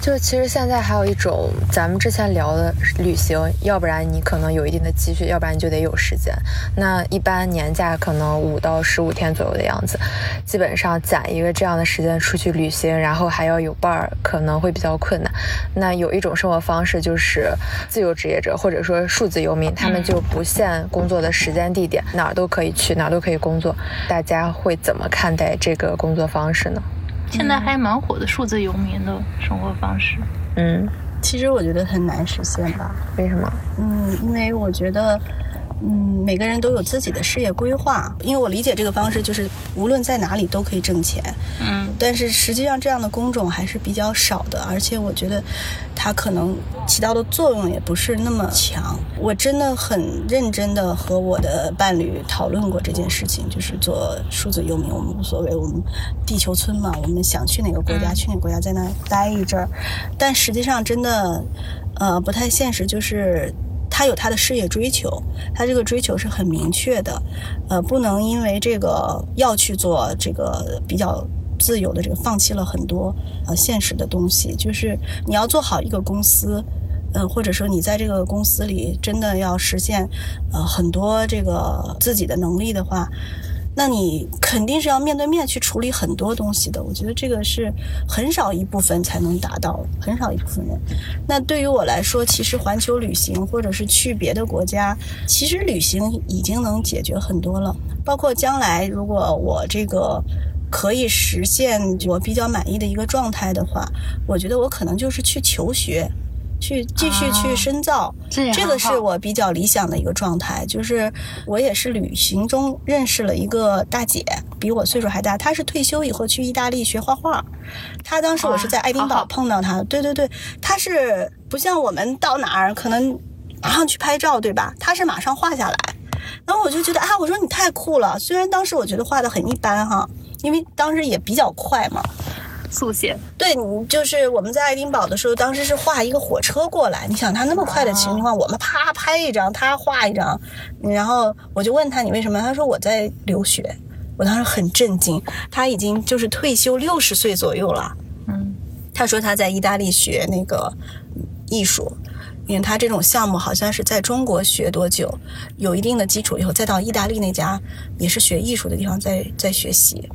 就是其实现在还有一种，咱们之前聊的旅行，要不然你可能有一定的积蓄，要不然你就得有时间。那一般年假可能五到十五天左右的样子，基本上攒一个这样的时间出去旅行，然后还要有伴儿，可能会比较困难。那有一种生活方式就是自由职业者或者说数字游民，他们就不限工作的时间地点，哪儿都可以去，哪儿都可以工作。大家会怎么看待这个工作方式呢？
现在还蛮火的数字游民的生活方式。
嗯，
其实我觉得很难实现吧，
为什么？
嗯，因为我觉得，嗯，每个人都有自己的事业规划。因为我理解这个方式就是无论在哪里都可以挣钱，
嗯，
但是实际上这样的工种还是比较少的，而且我觉得它可能起到的作用也不是那么强。我真的很认真的和我的伴侣讨论过这件事情，就是做数字游民，我们无所谓，我们地球村嘛，我们想去哪个国家、去哪个国家，在那待一阵儿。但实际上真的，呃，不太现实，就是。他有他的事业追求，他这个追求是很明确的，呃，不能因为这个要去做这个比较自由的这个，放弃了很多呃现实的东西。就是你要做好一个公司，呃，或者说你在这个公司里真的要实现呃很多这个自己的能力的话，那你肯定是要面对面去处理很多东西的。我觉得这个是很少一部分才能达到，很少一部分人。那对于我来说，其实环球旅行或者是去别的国家，其实旅行已经能解决很多了。包括将来如果我这个可以实现我比较满意的一个状态的话，我觉得我可能就是去求学。去继续去深造，
这
这个是我比较理想的一个状态。就是我也是旅行中认识了一个大姐，比我岁数还大，她是退休以后去意大利学画画。她当时我是在爱丁堡碰到她，对对对，她是不像我们到哪儿可能马上去拍照，对吧？她是马上画下来。然后我就觉得啊，我说你太酷了。虽然当时我觉得画的很一般哈，因为当时也比较快嘛，
速写，
对你就是我们在爱丁堡的时候，当时是画一个火车过来，你想他那么快的情况，我们啪拍一张，他画一张，然后我就问他你为什么？他说我在留学。我当时很震惊，他已经就是退休六十岁左右了。
嗯，
他说他在意大利学那个嗯艺术，因为他这种项目好像是在中国学多久，有一定的基础以后，再到意大利那家也是学艺术的地方再再学习。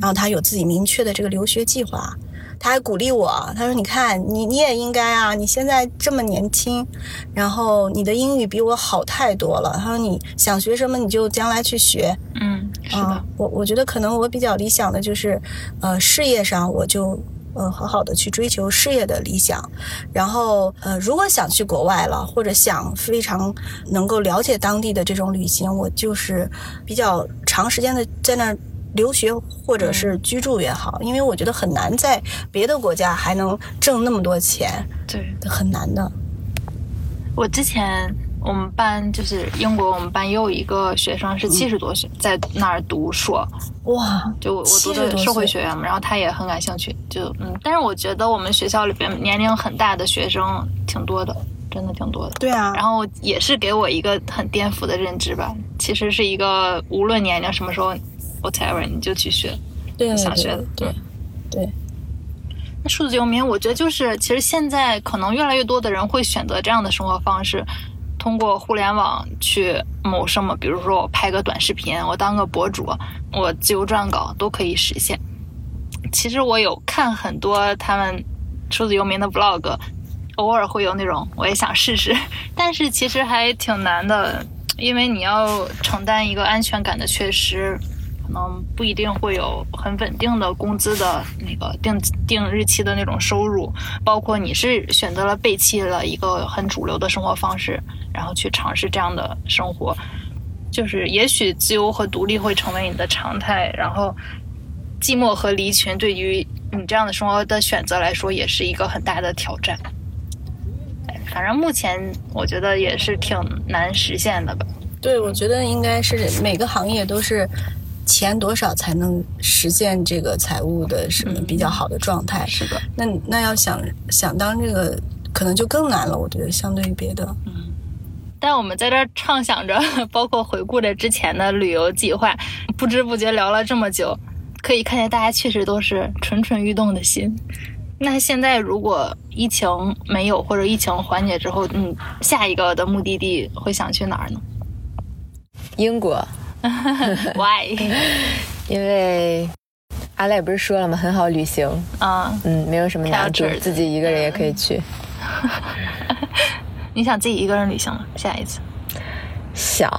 然后他有自己明确的这个留学计划，他还鼓励我，他说：“你看，你你也应该啊，你现在这么年轻，然后你的英语比我好太多了。他说你想学什么你就将来去学。
嗯，是
啊
的，
我我觉得可能我比较理想的就是，呃，事业上我就呃好好的去追求事业的理想，然后呃，如果想去国外了，或者想非常能够了解当地的这种旅行，我就是比较长时间的在那儿。留学或者是居住也好，因为我觉得很难在别的国家还能挣那么多钱，
对。
很难的。
我之前我们班就是英国，我们班也有一个学生是七十多岁，在那儿读硕，
哇，
就我我读的社会学院嘛，然后他也很感兴趣，就嗯，但是我觉得我们学校里边年龄很大的学生挺多的，真的挺多的。
对啊，
然后也是给我一个很颠覆的认知吧，其实是一个无论年龄什么时候，whatever 你就去学。
对对
想学的
对对，
那数字游民，我觉得就是其实现在可能越来越多的人会选择这样的生活方式，通过互联网去谋生嘛。比如说我拍个短视频，我当个博主，我自由撰稿都可以实现。其实我有看很多他们数字游民的 vlog，偶尔会有那种我也想试试，但是其实还挺难的，因为你要承担一个安全感的缺失。可能不一定会有很稳定的工资的那个定定日期的那种收入，包括你是选择了背弃了一个很主流的生活方式，然后去尝试这样的生活，就是也许自由和独立会成为你的常态，然后寂寞和离群对于你这样的生活的选择来说，也是一个很大的挑战。哎反正目前我觉得也是挺难实现的吧。
对，我觉得应该是每个行业都是钱多少才能实现这个财务的什么比较好的状态。
是的，
那那要想想当这个，可能就更难了。我觉得相对于别的，嗯
但我们在这儿畅想着，包括回顾着之前的旅游计划，不知不觉聊了这么久，可以看见大家确实都是蠢蠢欲动的心。那现在如果疫情没有或者疫情缓解之后，你，下一个的目的地会想去哪儿呢
英国？
Why？
因为阿赖不是说了吗？很好旅行，
啊、
嗯，没有什么难度
Cultured，
自己一个人也可以去。
你想自己一个人旅行吗？下一次？
想，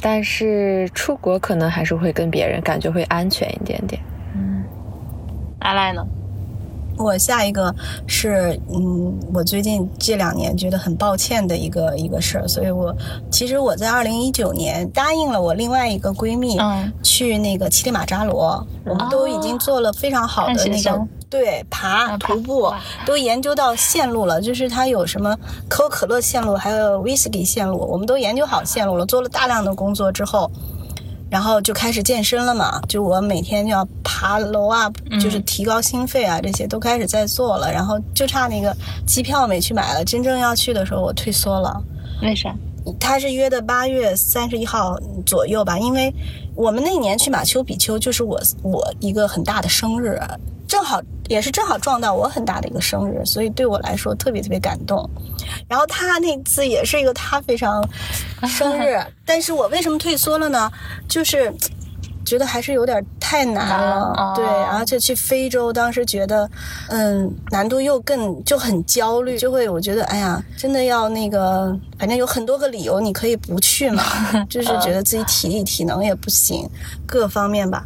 但是出国可能还是会跟别人，感觉会安全一点点。嗯。
阿赖呢？
我下一个是，嗯，我最近这两年觉得很抱歉的一个一个事儿，所以我其实我在二零一九年答应了我另外一个闺蜜，
嗯。
去那个乞力马扎罗，我们都已经做了非常好的那个、对爬徒步，都研究到线路了，就是它有什么可口可乐线路，还有 whisky 线路，我们都研究好线路了，做了大量的工作之后。然后就开始健身了嘛，就我每天就要爬楼啊，就是提高心肺啊，这些都开始在做了。然后就差那个机票没去买了，真正要去的时候我退缩了。
为啥？
他是约的八月三十一号左右吧，因为我们那年去马丘比丘就是我我一个很大的生日，正好也是正好撞到我很大的一个生日，所以对我来说特别特别感动。然后他那次也是一个他非常生日，但是我为什么退缩了呢？就是。觉得还是有点太难了。对，而且去非洲，当时觉得，嗯，难度又更就很焦虑，就会我觉得，哎呀，真的要那个，反正有很多个理由，你可以不去嘛，就是觉得自己体力体能也不行，各方面吧。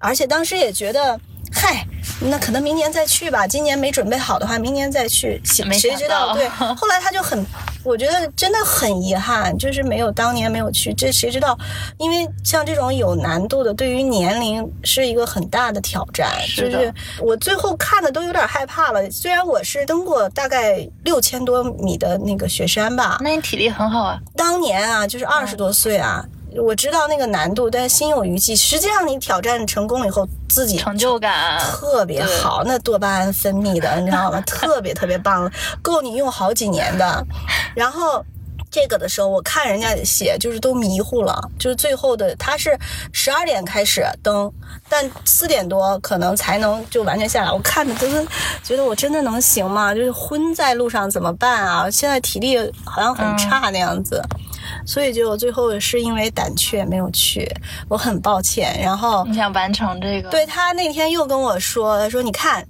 而且当时也觉得，嗨，那可能明年再去吧。今年没准备好的话，明年再去，谁谁知道？对，后来他就很，我觉得真的很遗憾，就是没有当年没有去。这谁知道？因为像这种有难度的，对于年龄是一个很大的挑战。
是
就是我最后看的都有点害怕了。虽然我是登过大概六千多米的那个雪山吧，
那你体力很好啊。
当年啊，就是二十多岁啊，我知道那个难度，但是心有余悸。实际上，你挑战成功了以后，自己
成就感，
特别好，那多巴胺分泌的，你知道吗？特别特别棒，够你用好几年的。然后。这个的时候，我看人家写，就是都迷糊了。就是最后的，他是十二点开始登，但四点多可能才能就完全下来。我看的真的觉得我真的能行吗？就是昏在路上怎么办啊？现在体力好像很差那样子。所以就最后是因为胆怯没有去，我很抱歉。然后
你想完成这个？
对他那天又跟我说，他说你看，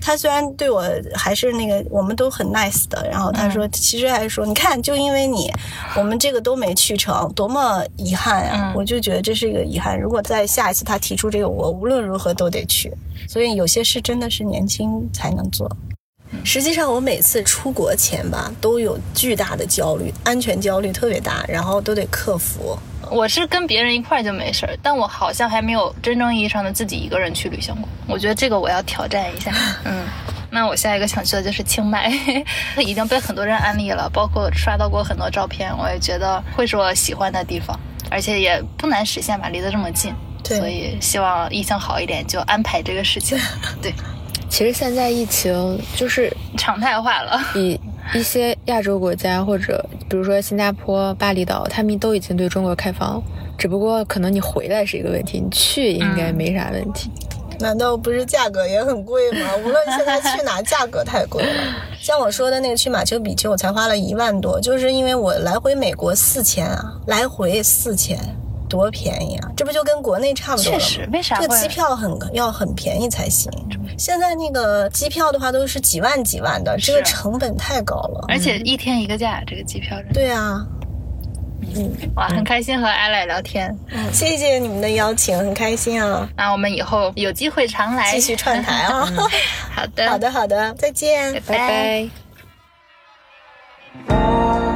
他虽然对我还是那个我们都很 nice 的，然后他说、其实还是说你看，就因为你，我们这个都没去成，多么遗憾呀、
嗯
我就觉得这是一个遗憾。如果在下一次他提出这个，我无论如何都得去。所以有些事真的是年轻才能做。实际上，我每次出国前吧，都有巨大的焦虑，安全焦虑特别大，然后都得克服。
我是跟别人一块儿就没事儿，但我好像还没有真正意义上的自己一个人去旅行过。我觉得这个我要挑战一下。嗯，那我下一个想去的就是清迈，已经被很多人安利了，包括刷到过很多照片，我也觉得会是我喜欢的地方，而且也不难实现吧，离得这么近。
对
所以希望疫情好一点，就安排这个事情。对，
其实现在疫情就是
常态化了。
以一些亚洲国家或者比如说新加坡、巴厘岛，他们都已经对中国开放，只不过可能你回来是一个问题，你去应该没啥问题。
难道不是价格也很贵吗？无论现在去哪，价格太贵了。像我说的那个去马丘比丘，我才花了一万多，就是因为我来回美国四千啊，来回四千，多便宜啊！这不就跟国内差不多了吗？
确实为啥
这个机票很要很便宜才行。现在那个机票的话都是几万几万的，这个成本太高了。
而且一天一个价，这个机票
对啊，嗯
哇，很开心和艾莱聊天。
谢谢你们的邀请，很开心啊！
那我们以后有机会常来，
继续串台啊！
好的，
好的，好的，再见。
拜拜。